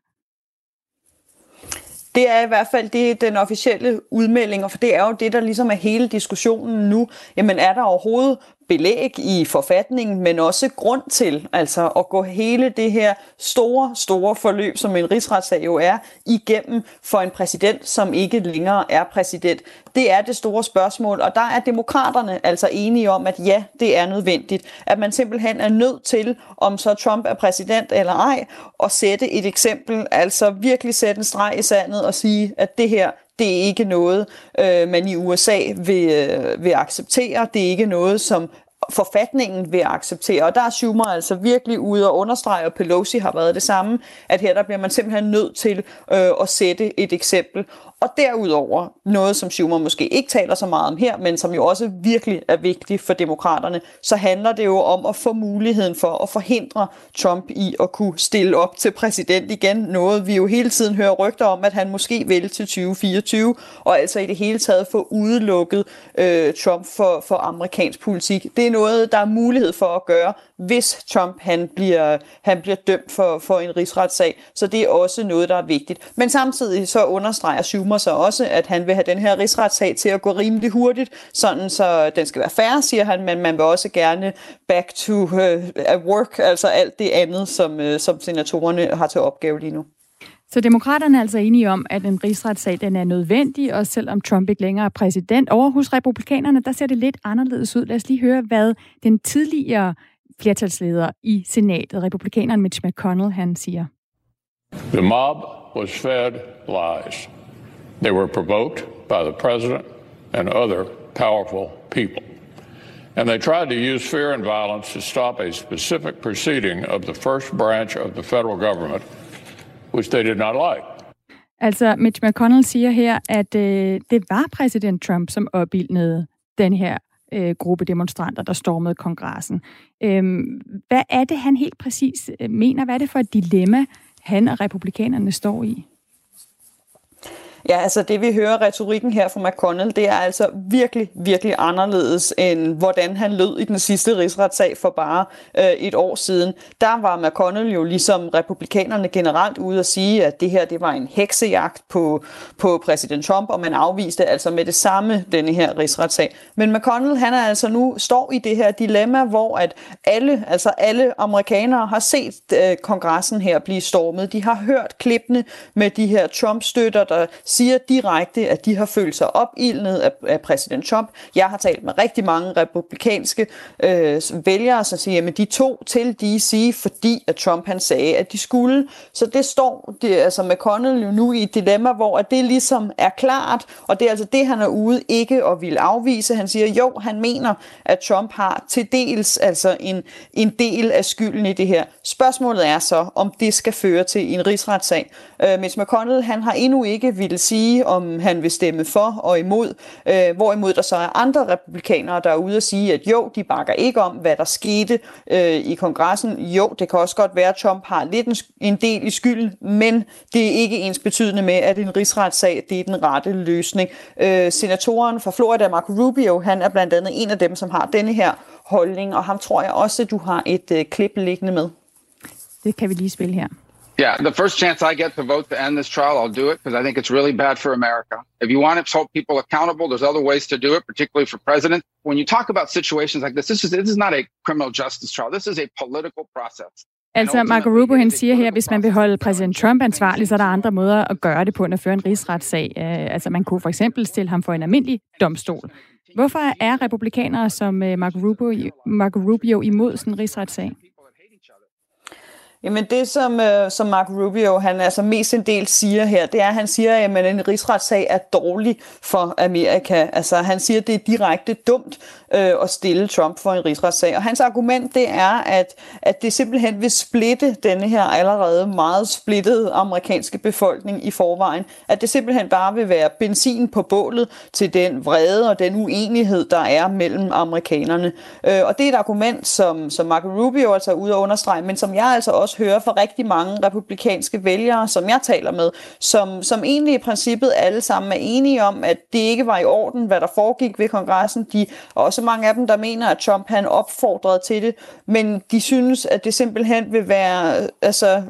Det er i hvert fald det, den officielle udmelding, og for det er jo det, der ligesom er hele diskussionen nu. Jamen er der overhovedet belæg i forfatningen, men også grund til altså at gå hele det her store, store forløb, som en rigsretssag jo er, igennem for en præsident, som ikke længere er præsident. Det er det store spørgsmål, og der er demokraterne altså enige om, at ja, det er nødvendigt. At man simpelthen er nødt til, om så Trump er præsident eller ej, at sætte et eksempel, altså virkelig sætte en streg i sandet og sige, at det her, det er ikke noget, øh, man i USA vil, øh, vil acceptere. Det er ikke noget, som forfatningen vil acceptere. Og der er Schumer altså virkelig ude og understrege, og Pelosi har været det samme, at her der bliver man simpelthen nødt til øh, at sætte et eksempel. Og derudover, noget som Schumer måske ikke taler så meget om her, men som jo også virkelig er vigtigt for demokraterne, så handler det jo om at få muligheden for at forhindre Trump i at kunne stille op til præsident igen. Noget vi jo hele tiden hører rygter om, at han måske vil til 2024, og altså i det hele taget få udelukket øh, Trump for, for amerikansk politik. Det er noget, der er mulighed for at gøre, hvis Trump han bliver, han bliver dømt for, for en rigsretssag. Så det er også noget, der er vigtigt. Men samtidig så understreger Schumer så også, at han vil have den her rigsretssag til at gå rimelig hurtigt, sådan så den skal være færre, siger han, men man vil også gerne back to uh, at work, altså alt det andet, som, uh, som senatorerne har til opgave lige nu. Så demokraterne er altså enige om, at en rigsretssag den er nødvendig, og selvom Trump ikke længere er præsident. Over hos republikanerne, der ser det lidt anderledes ud. Lad os lige høre, hvad den tidligere flertalsleder i senatet, republikaneren Mitch McConnell, han siger. The mob was fed lies. They were provoked by the president and other powerful people. And they tried to use fear and violence to stop a specific proceeding of the first branch of the federal government, which they did not like. Altså, Mitch McConnell siger her, at øh, det var præsident Trump, som opildnede den her øh, gruppe demonstranter, der stormede kongressen. Øhm, hvad er det, han helt præcis øh, mener? Hvad er det for et dilemma, han og republikanerne står i? Ja, altså det vi hører retorikken her fra McConnell, det er altså virkelig, virkelig anderledes end hvordan han lød i den sidste rigsretssag for bare øh, et år siden. Der var McConnell jo ligesom republikanerne generelt ude at sige, at det her det var en heksejagt på, på præsident Trump, og man afviste altså med det samme denne her rigsretssag. Men McConnell, han er altså nu står i det her dilemma, hvor at alle, altså alle amerikanere har set øh, kongressen her blive stormet. De har hørt klippene med de her Trump-støtter, der siger direkte, at de har følt sig opildnet af, af præsident Trump. Jeg har talt med rigtig mange republikanske øh, vælgere, som siger, at de to til DC, fordi at Trump han sagde, at de skulle. Så det står det, altså McConnell jo nu i et dilemma, hvor at det ligesom er klart, og det er altså det, han er ude ikke og vil afvise. Han siger, jo, han mener, at Trump har til dels altså en, en del af skylden i det her. Spørgsmålet er så, om det skal føre til en rigsretssag. Øh, Mitch McConnell, han har endnu ikke vil sige, om han vil stemme for og imod, øh, hvorimod der så er andre republikanere, der er ude og sige, at jo, de bakker ikke om, hvad der skete øh, i kongressen. Jo, det kan også godt være, at Trump har lidt en, en del i skylden, men det er ikke ens betydende med, at en rigsretssag det er den rette løsning. Øh, senatoren fra Florida, Marco Rubio, han er blandt andet en af dem, som har denne her holdning, og ham tror jeg også, at du har et øh, klip liggende med. Det kan vi lige spille her. Yeah, the first chance I get to vote to end this trial, I'll do it because I think it's really bad for America. If you want to hold people accountable, there's other ways to do it, particularly for president. When you talk about situations like this, this is this is not a criminal justice trial. This is a political process. Altså, Marco Rubio han siger her, at hvis man vil holde præsident Trump ansvarlig, så er der andre måder at gøre det på, end at føre en rigsretssag. Uh, altså, man kunne for eksempel stille ham for en almindelig domstol. Hvorfor er republikanere som uh, Marco, Rubio, Marco Rubio imod sådan en rigsretssag? Jamen det, som, øh, som Mark Rubio han altså mest en del siger her, det er, at han siger, at en rigsretssag er dårlig for Amerika. Altså han siger, at det er direkte dumt øh, at stille Trump for en rigsretssag. Og hans argument det er, at, at det simpelthen vil splitte denne her allerede meget splittede amerikanske befolkning i forvejen. At det simpelthen bare vil være benzin på bålet til den vrede og den uenighed, der er mellem amerikanerne. Øh, og det er et argument, som, som Mark Rubio altså er ude at understrege, men som jeg altså også hører fra rigtig mange republikanske vælgere, som jeg taler med, som, som egentlig i princippet alle sammen er enige om, at det ikke var i orden, hvad der foregik ved kongressen. De og også mange af dem, der mener, at Trump han opfordrede til det, men de synes, at det simpelthen vil være altså,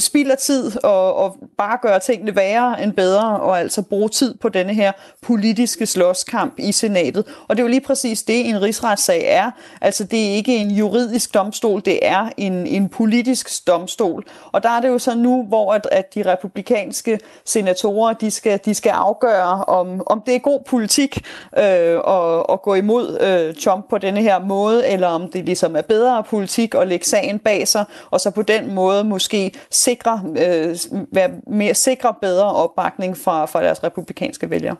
spilder tid og, og bare gøre tingene værre end bedre, og altså bruge tid på denne her politiske slåskamp i senatet. Og det er jo lige præcis det, en rigsretssag er. Altså det er ikke en juridisk domstol, det er en, en politisk domstol. Og der er det jo så nu, hvor at, at de republikanske senatorer, de skal, de skal afgøre, om, om det er god politik øh, at, at gå imod øh, Trump på denne her måde, eller om det ligesom er bedre politik at lægge sagen bag sig, og så på den måde måske sikre, øh, være mere sikre bedre opbakning fra, fra deres republikanske vælgere.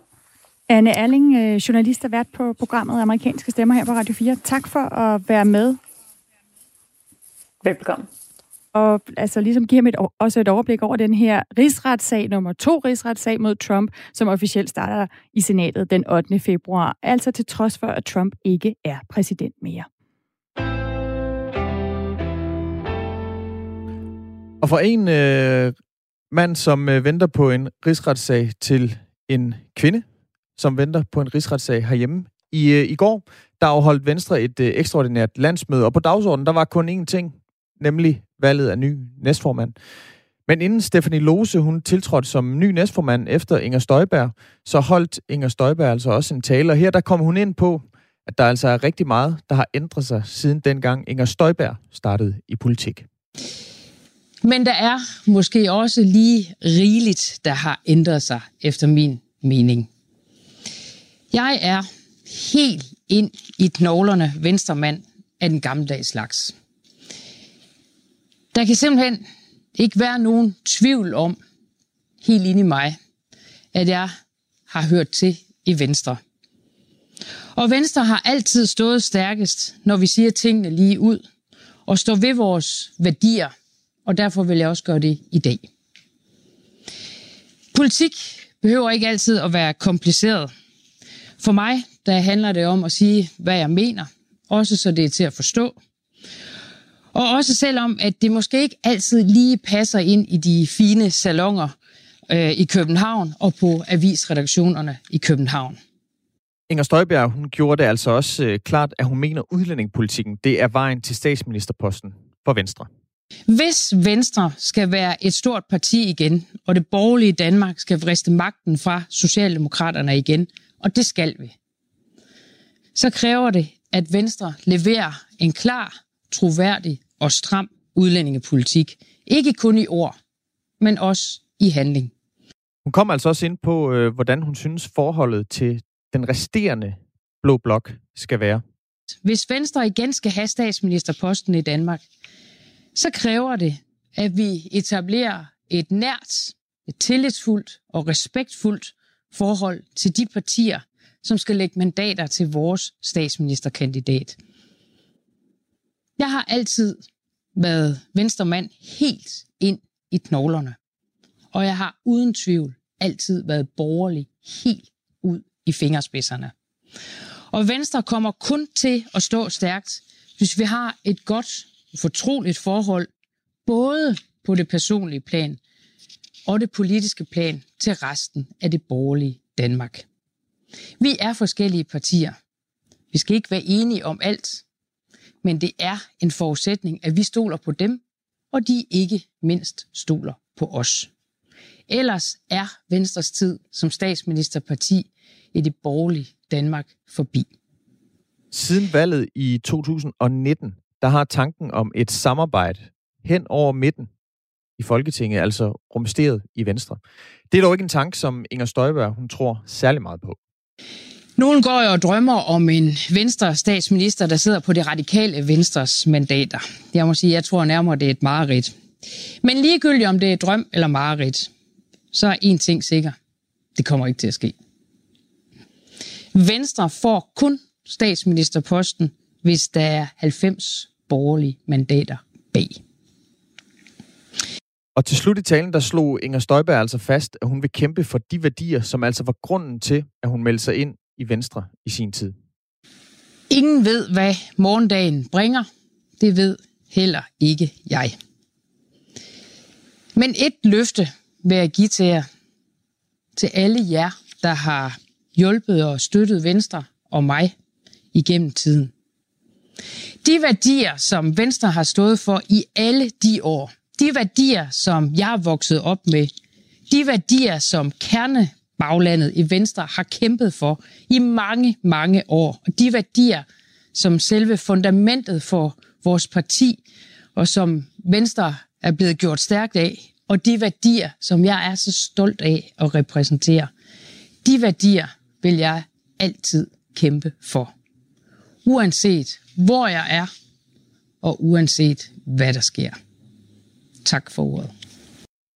Anne Erling, øh, journalist og vært på programmet Amerikanske Stemmer her på Radio 4. Tak for at være med. Velbekomme. Og altså ligesom give ham et, også et overblik over den her rigsretssag, nummer to rigsretssag mod Trump, som officielt starter i senatet den 8. februar. Altså til trods for, at Trump ikke er præsident mere. Og fra en øh, mand, som øh, venter på en rigsretssag, til en kvinde, som venter på en rigsretssag herhjemme. I, øh, I går, der afholdt Venstre et øh, ekstraordinært landsmøde, og på dagsordenen, der var kun én ting, nemlig valget af ny næstformand. Men inden Stephanie Lose, hun tiltrådte som ny næstformand efter Inger Støjberg, så holdt Inger Støjberg altså også en tale, og her der kom hun ind på, at der altså er rigtig meget, der har ændret sig siden dengang Inger Støjberg startede i politik. Men der er måske også lige rigeligt, der har ændret sig, efter min mening. Jeg er helt ind i knoglerne venstremand af den gammeldags slags. Der kan simpelthen ikke være nogen tvivl om, helt ind i mig, at jeg har hørt til i Venstre. Og Venstre har altid stået stærkest, når vi siger tingene lige ud, og står ved vores værdier og derfor vil jeg også gøre det i dag. Politik behøver ikke altid at være kompliceret. For mig der handler det om at sige, hvad jeg mener, også så det er til at forstå. Og også selvom, at det måske ikke altid lige passer ind i de fine salonger øh, i København og på avisredaktionerne i København. Inger Støjberg hun gjorde det altså også øh, klart, at hun mener, at udlændingepolitikken det er vejen til statsministerposten for Venstre. Hvis Venstre skal være et stort parti igen, og det borgerlige Danmark skal vriste magten fra Socialdemokraterne igen, og det skal vi, så kræver det, at Venstre leverer en klar, troværdig og stram udlændingepolitik. Ikke kun i ord, men også i handling. Hun kom altså også ind på, øh, hvordan hun synes forholdet til den resterende blå blok skal være. Hvis Venstre igen skal have statsministerposten i Danmark, så kræver det, at vi etablerer et nært, et tillidsfuldt og respektfuldt forhold til de partier, som skal lægge mandater til vores statsministerkandidat. Jeg har altid været venstremand helt ind i knoglerne, og jeg har uden tvivl altid været borgerlig helt ud i fingerspidserne. Og Venstre kommer kun til at stå stærkt, hvis vi har et godt fortroligt forhold, både på det personlige plan og det politiske plan til resten af det borgerlige Danmark. Vi er forskellige partier. Vi skal ikke være enige om alt, men det er en forudsætning, at vi stoler på dem, og de ikke mindst stoler på os. Ellers er Venstres tid som statsministerparti i det borgerlige Danmark forbi. Siden valget i 2019 der har tanken om et samarbejde hen over midten i Folketinget, altså rumsteret i Venstre. Det er dog ikke en tanke, som Inger Støjberg hun tror særlig meget på. Nogle går jo og drømmer om en venstre statsminister, der sidder på det radikale venstres mandater. Jeg må sige, jeg tror nærmere, det er et mareridt. Men ligegyldigt om det er et drøm eller mareridt, så er en ting sikker. Det kommer ikke til at ske. Venstre får kun statsministerposten, hvis der er 90 borgerlige mandater bag. Og til slut i talen, der slog Inger Støjberg altså fast, at hun vil kæmpe for de værdier, som altså var grunden til, at hun meldte sig ind i Venstre i sin tid. Ingen ved, hvad morgendagen bringer. Det ved heller ikke jeg. Men et løfte vil jeg give til jer, til alle jer, der har hjulpet og støttet Venstre og mig igennem tiden. De værdier, som Venstre har stået for i alle de år, de værdier, som jeg er vokset op med, de værdier, som kernebaglandet i Venstre har kæmpet for i mange, mange år, og de værdier, som selve fundamentet for vores parti, og som Venstre er blevet gjort stærkt af, og de værdier, som jeg er så stolt af at repræsentere, de værdier vil jeg altid kæmpe for. Uanset hvor jeg er, og uanset hvad der sker. Tak for ordet.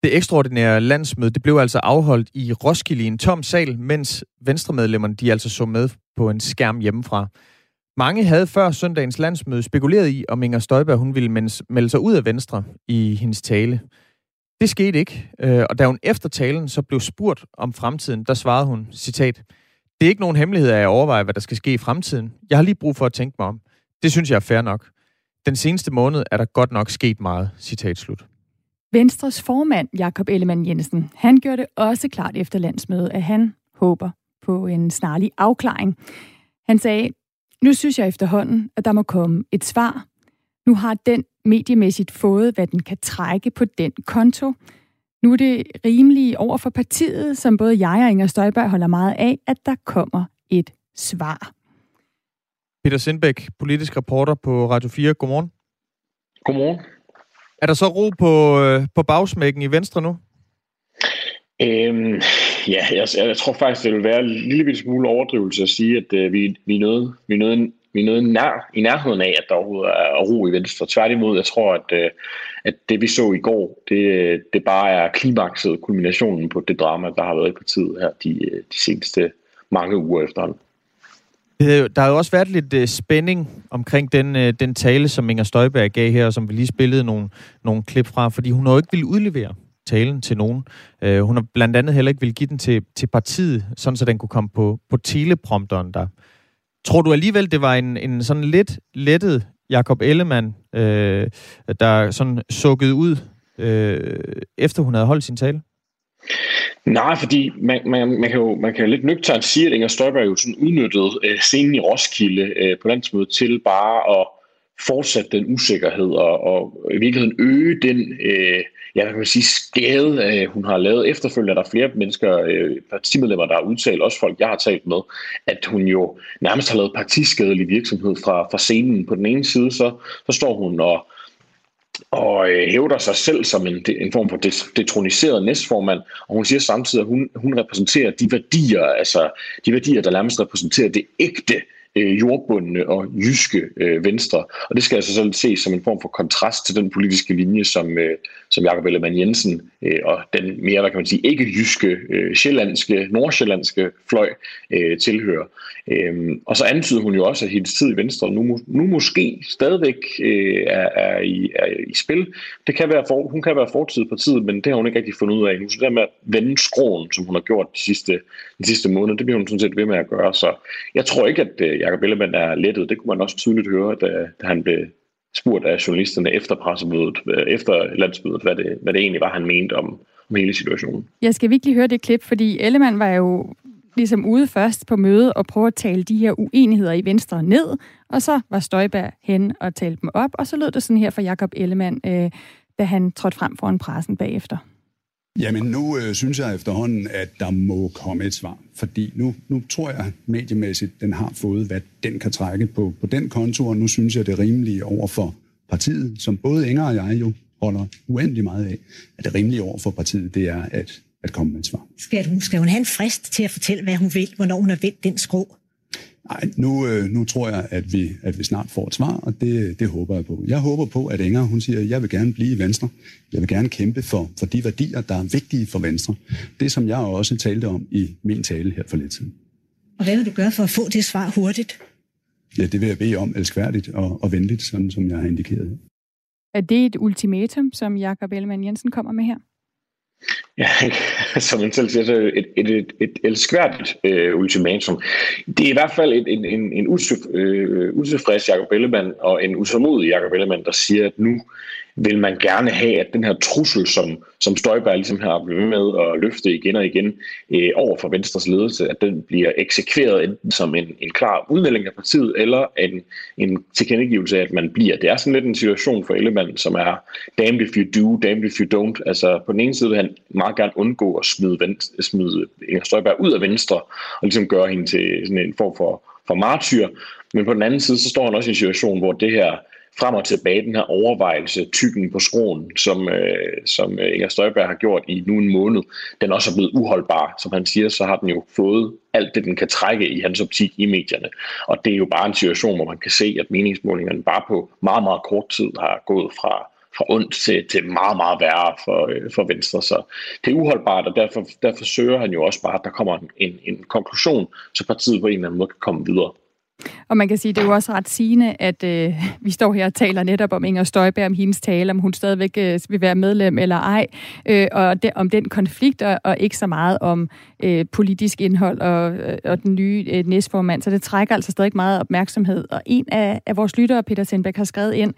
Det ekstraordinære landsmøde det blev altså afholdt i Roskilde i en tom sal, mens venstremedlemmerne de altså så med på en skærm hjemmefra. Mange havde før søndagens landsmøde spekuleret i, om Inger Støjberg hun ville melde sig ud af Venstre i hendes tale. Det skete ikke, øh, og da hun efter talen så blev spurgt om fremtiden, der svarede hun, citat, det er ikke nogen hemmelighed, at jeg overvejer, hvad der skal ske i fremtiden. Jeg har lige brug for at tænke mig om. Det synes jeg er fair nok. Den seneste måned er der godt nok sket meget, citat slut. Venstres formand, Jakob Ellemann Jensen, han gjorde det også klart efter landsmødet, at han håber på en snarlig afklaring. Han sagde, nu synes jeg efterhånden, at der må komme et svar. Nu har den mediemæssigt fået, hvad den kan trække på den konto. Nu er det rimeligt over for partiet, som både jeg og Inger Støjberg holder meget af, at der kommer et svar. Peter Sindbæk, politisk reporter på Radio 4. Godmorgen. Godmorgen. Er der så ro på, øh, på bagsmækken i Venstre nu? Øhm, ja, jeg, jeg tror faktisk, det vil være en lille smule overdrivelse at sige, at øh, vi, vi, er noget, vi, er noget, vi er noget nær, i nærheden af, at der overhovedet er ro i Venstre. Tværtimod, jeg tror, at, øh, at det vi så i går, det, det bare er klimakset, kulminationen på det drama, der har været i partiet her de, øh, de seneste mange uger efterhånden. Der har jo også været lidt uh, spænding omkring den, uh, den tale, som Inger Støjberg gav her, som vi lige spillede nogle, nogle klip fra, fordi hun har jo ikke ville udlevere talen til nogen. Uh, hun har blandt andet heller ikke ville give den til, til partiet, sådan så den kunne komme på, på teleprompteren der. Tror du alligevel, det var en, en sådan lidt lettet Jakob Ellemann, øh, der sådan sukkede ud, øh, efter hun havde holdt sin tale? Nej, fordi man, man, man, kan jo, man kan jo lidt nøgternt sige, at Inger Støjberg jo sådan udnyttede øh, scenen i Roskilde øh, på landsmødet til bare at fortsætte den usikkerhed og, og i virkeligheden øge den øh, ja, man kan sige, skade, øh, hun har lavet efterfølgende. Der er flere mennesker, øh, partimedlemmer, der har udtalt, også folk, jeg har talt med, at hun jo nærmest har lavet partiskadelig virksomhed fra, fra scenen. På den ene side, så, så står hun og og øh, hævder sig selv som en, en form for detroniseret næstformand, og hun siger samtidig, at hun, hun repræsenterer de værdier, altså de værdier, der nærmest repræsenterer det ægte øh, jordbundne og jyske øh, venstre. Og det skal altså sådan ses som en form for kontrast til den politiske linje, som, øh, som Jakob Ellemann Jensen øh, og den mere, hvad kan man sige, ikke jyske, øh, sjællandske, nordsjællandske fløj øh, tilhører. Øh, og så antyder hun jo også, at hendes tid i Venstre nu, nu måske stadigvæk øh, er, er, i, er i spil. Det kan være for, hun kan være fortid på tid, men det har hun ikke rigtig fundet ud af nu. Så det med at vende skroen, som hun har gjort de sidste, de sidste måneder, det bliver hun sådan set ved med at gøre. Så jeg tror ikke, at øh, Jakob Ellemann er lettet. Det kunne man også tydeligt høre, da, da han blev spurgt af journalisterne efter pressemødet, øh, efter landsmødet, hvad det, hvad det egentlig var, han mente om, om hele situationen. Jeg skal virkelig høre det klip, fordi Ellemann var jo ligesom ude først på mødet og prøve at tale de her uenigheder i Venstre ned, og så var Støjberg hen og talte dem op, og så lød det sådan her fra Jakob Ellemann, øh, da han trådte frem foran pressen bagefter. Jamen nu øh, synes jeg efterhånden, at der må komme et svar, fordi nu, nu tror jeg mediemæssigt, den har fået, hvad den kan trække på, på den konto, og nu synes jeg, det er rimeligt over for partiet, som både Inger og jeg jo holder uendelig meget af, at det rimelige over for partiet, det er at, at komme med et svar. Skal hun, skal hun have en frist til at fortælle, hvad hun vil, hvornår hun har vendt den skrå? Nej, nu, øh, nu tror jeg, at vi, at vi snart får et svar, og det, det håber jeg på. Jeg håber på, at Inger, hun siger, at jeg vil gerne blive i Venstre. Jeg vil gerne kæmpe for, for de værdier, der er vigtige for Venstre. Det, som jeg også talte om i min tale her for lidt siden. Og hvad vil du gøre for at få det svar hurtigt? Ja, det vil jeg bede om elskværdigt og, og venligt, sådan som jeg har indikeret. Er det et ultimatum, som Jakob Ellemann Jensen kommer med her? Ja, som man selv siger, så et, et, et, et elskværdigt øh, ultimatum. Det er i hvert fald en, en, en, en øh, utilfreds Jacob Ellemann og en utålmodig Jacob Ellemann, der siger, at nu vil man gerne have, at den her trussel, som, som Støjberg ligesom har blevet med at løfte igen og igen øh, over for Venstres ledelse, at den bliver eksekveret enten som en, en klar udmelding af partiet, eller en, en tilkendegivelse af, at man bliver. Det er sådan lidt en situation for Ellemann, som er damned if you do, damned if you don't. Altså på den ene side vil han meget gerne undgå at smide, venstre, smide Inger Støjberg ud af Venstre, og ligesom gøre hende til sådan en form for, for martyr. Men på den anden side, så står han også i en situation, hvor det her frem og tilbage den her overvejelse, tykken på skroen, som, øh, som øh, Inger Støjberg har gjort i nu en måned, den også er blevet uholdbar. Som han siger, så har den jo fået alt det, den kan trække i hans optik i medierne. Og det er jo bare en situation, hvor man kan se, at meningsmålingerne bare på meget, meget kort tid har gået fra, fra ondt til, til meget, meget værre for, øh, for Venstre. Så det er uholdbart, og derfor, derfor søger han jo også bare, at der kommer en, en, en konklusion, så partiet på en eller anden måde kan komme videre. Og man kan sige, det er jo også ret sigende, at øh, vi står her og taler netop om Inger Støjberg, om hendes tale, om hun stadigvæk øh, vil være medlem eller ej, øh, og de, om den konflikt, og, og ikke så meget om øh, politisk indhold og, øh, og den nye øh, næstformand. Så det trækker altså stadig meget opmærksomhed. Og en af, af vores lyttere, Peter Sindbæk, har skrevet ind,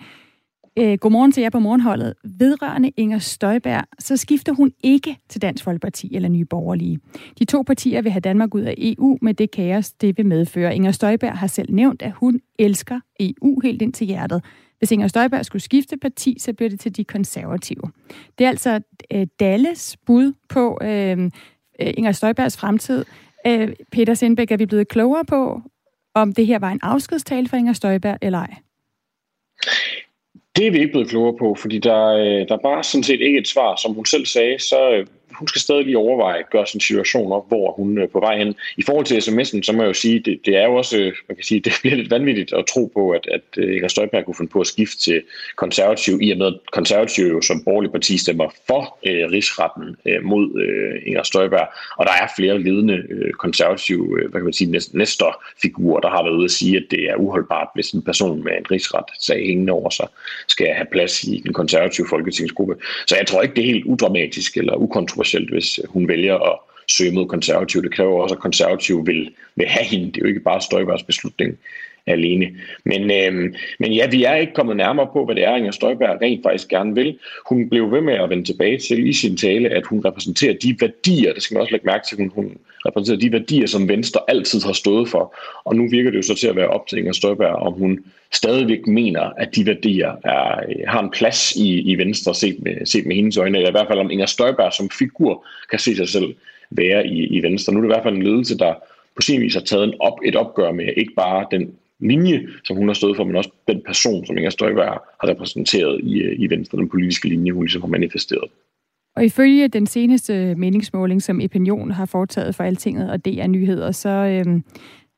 øh, godmorgen til jer på morgenholdet. Vedrørende Inger Støjberg, så skifter hun ikke til Dansk Folkeparti eller Nye Borgerlige. De to partier vil have Danmark ud af EU med det kaos, det vil medføre. Inger Støjberg har selv nævnt, at hun elsker EU helt ind til hjertet. Hvis Inger Støjberg skulle skifte parti, så bliver det til de konservative. Det er altså øh, Dalles bud på øh, øh Inger Støjbergs fremtid. Øh, Peter Sindbæk, er vi blevet klogere på, om det her var en afskedstale for Inger Støjberg eller ej? Det er vi ikke blevet klogere på, fordi der, øh, der er bare sådan set ikke et svar. Som hun selv sagde, så øh, hun skal stadig lige overveje at gøre sin situation op, hvor hun er på vej hen. I forhold til sms'en, så må jeg jo sige, det, det er jo også, øh, man kan sige, det bliver lidt vanvittigt at tro på, at, at øh, Inger Støjberg kunne finde på at skifte til konservativ, i og med at konservativ jo som borgerlig parti stemmer for øh, rigsretten øh, mod øh, Inger Støjberg, og der er flere ledende øh, konservative, øh, hvad kan man sige, næst, figurer, der har været ude at sige, at det er uholdbart, hvis en person med en rigsret sag hængende over sig skal have plads i den konservative folketingsgruppe. Så jeg tror ikke, det er helt udramatisk eller ukontroversielt kontroversielt, hvis hun vælger at søge mod konservativ. Det kræver også, at konservativ vil, vil have hende. Det er jo ikke bare Støjbergs beslutning alene. Men, øh, men ja, vi er ikke kommet nærmere på, hvad det er, Inger Støjberg rent faktisk gerne vil. Hun blev ved med at vende tilbage til i sin tale, at hun repræsenterer de værdier, det skal man også lægge mærke til, hun, hun repræsenterer de værdier, som Venstre altid har stået for. Og nu virker det jo så til at være op til Inger Støjberg, om hun stadigvæk mener, at de værdier er, øh, har en plads i, i Venstre set med, set med hendes øjne, eller i hvert fald om Inger Støjberg som figur kan se sig selv være i, i Venstre. Nu er det i hvert fald en ledelse, der på sin vis har taget en op, et opgør med ikke bare den linje, som hun har stået for, men også den person, som Inger Støjberg har repræsenteret i, øh, i Venstre, den politiske linje, hun ligesom har manifesteret. Og ifølge den seneste meningsmåling, som Opinion har foretaget for Altinget og DR Nyheder, så, øhm,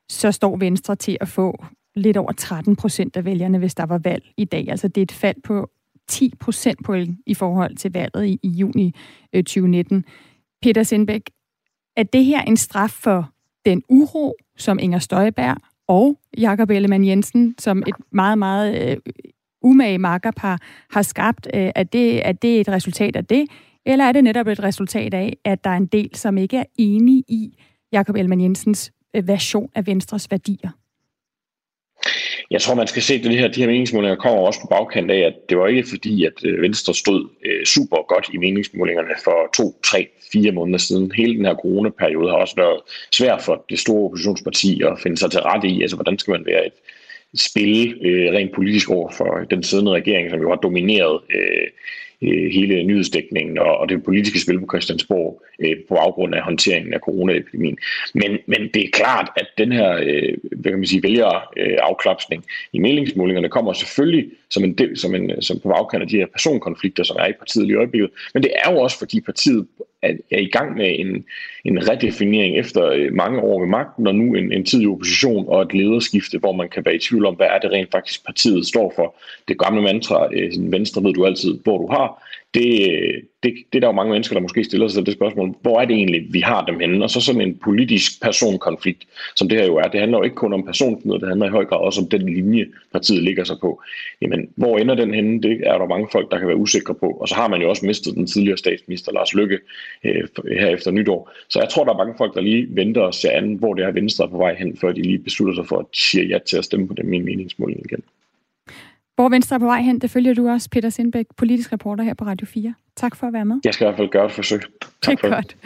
så står Venstre til at få lidt over 13 procent af vælgerne, hvis der var valg i dag. Altså det er et fald på 10 procentpoint i forhold til valget i, i juni øh, 2019. Peter Sindbæk, er det her en straf for den uro, som Inger Støjberg og Jakob Ellemann Jensen, som et meget, meget øh, umage makkerpar har skabt, øh, er, det, er det et resultat af det, eller er det netop et resultat af, at der er en del, som ikke er enige i Jakob Ellemann Jensens øh, version af Venstres værdier? Jeg tror, man skal se, at det her, de her meningsmålinger kommer også på bagkant af, at det var ikke fordi, at øh, Venstre stod øh, super godt i meningsmålingerne for to, tre, fire måneder siden. Hele den her coronaperiode har også været svært for det store oppositionsparti at finde sig til rette i. Altså, hvordan skal man være et spil øh, rent politisk over for den siddende regering, som jo har domineret øh, øh, hele nyhedsdækningen og, og det politiske spil på Christiansborg øh, på baggrund af håndteringen af coronaepidemien. Men, men det er klart, at den her øh, hvad kan man sige, vælger øh, afklapsning i meningsmålingerne kommer selvfølgelig som, en, del, som, en, som på baggrund af de her personkonflikter, som er i partiet i øjeblikket. Men det er jo også, fordi partiet er, er i gang med en, en redefinering efter øh, mange år ved magten, og nu en, en tid i opposition og et lederskifte, hvor man kan være i tvivl om, hvad er det rent faktisk partiet står for. Det gamle mantra, øh, venstre ved du altid, hvor du har, det, det, det er der jo mange mennesker, der måske stiller sig det spørgsmål, hvor er det egentlig, vi har dem henne? Og så sådan en politisk personkonflikt, som det her jo er. Det handler jo ikke kun om personknyder, det handler i høj grad også om den linje, partiet ligger sig på. Jamen, hvor ender den henne? Det er der mange folk, der kan være usikre på. Og så har man jo også mistet den tidligere statsminister, Lars Lykke, øh, her efter nytår. Så jeg tror, der er mange folk, der lige venter og ser an, hvor det er Venstre er på vej hen, før de lige beslutter sig for, at de siger ja til at stemme på den min meningsmåling igen. Hvor Venstre er på vej hen, det følger du også, Peter Sindbæk, politisk reporter her på Radio 4. Tak for at være med. Jeg skal i hvert fald gøre et forsøg. Tak det er for godt.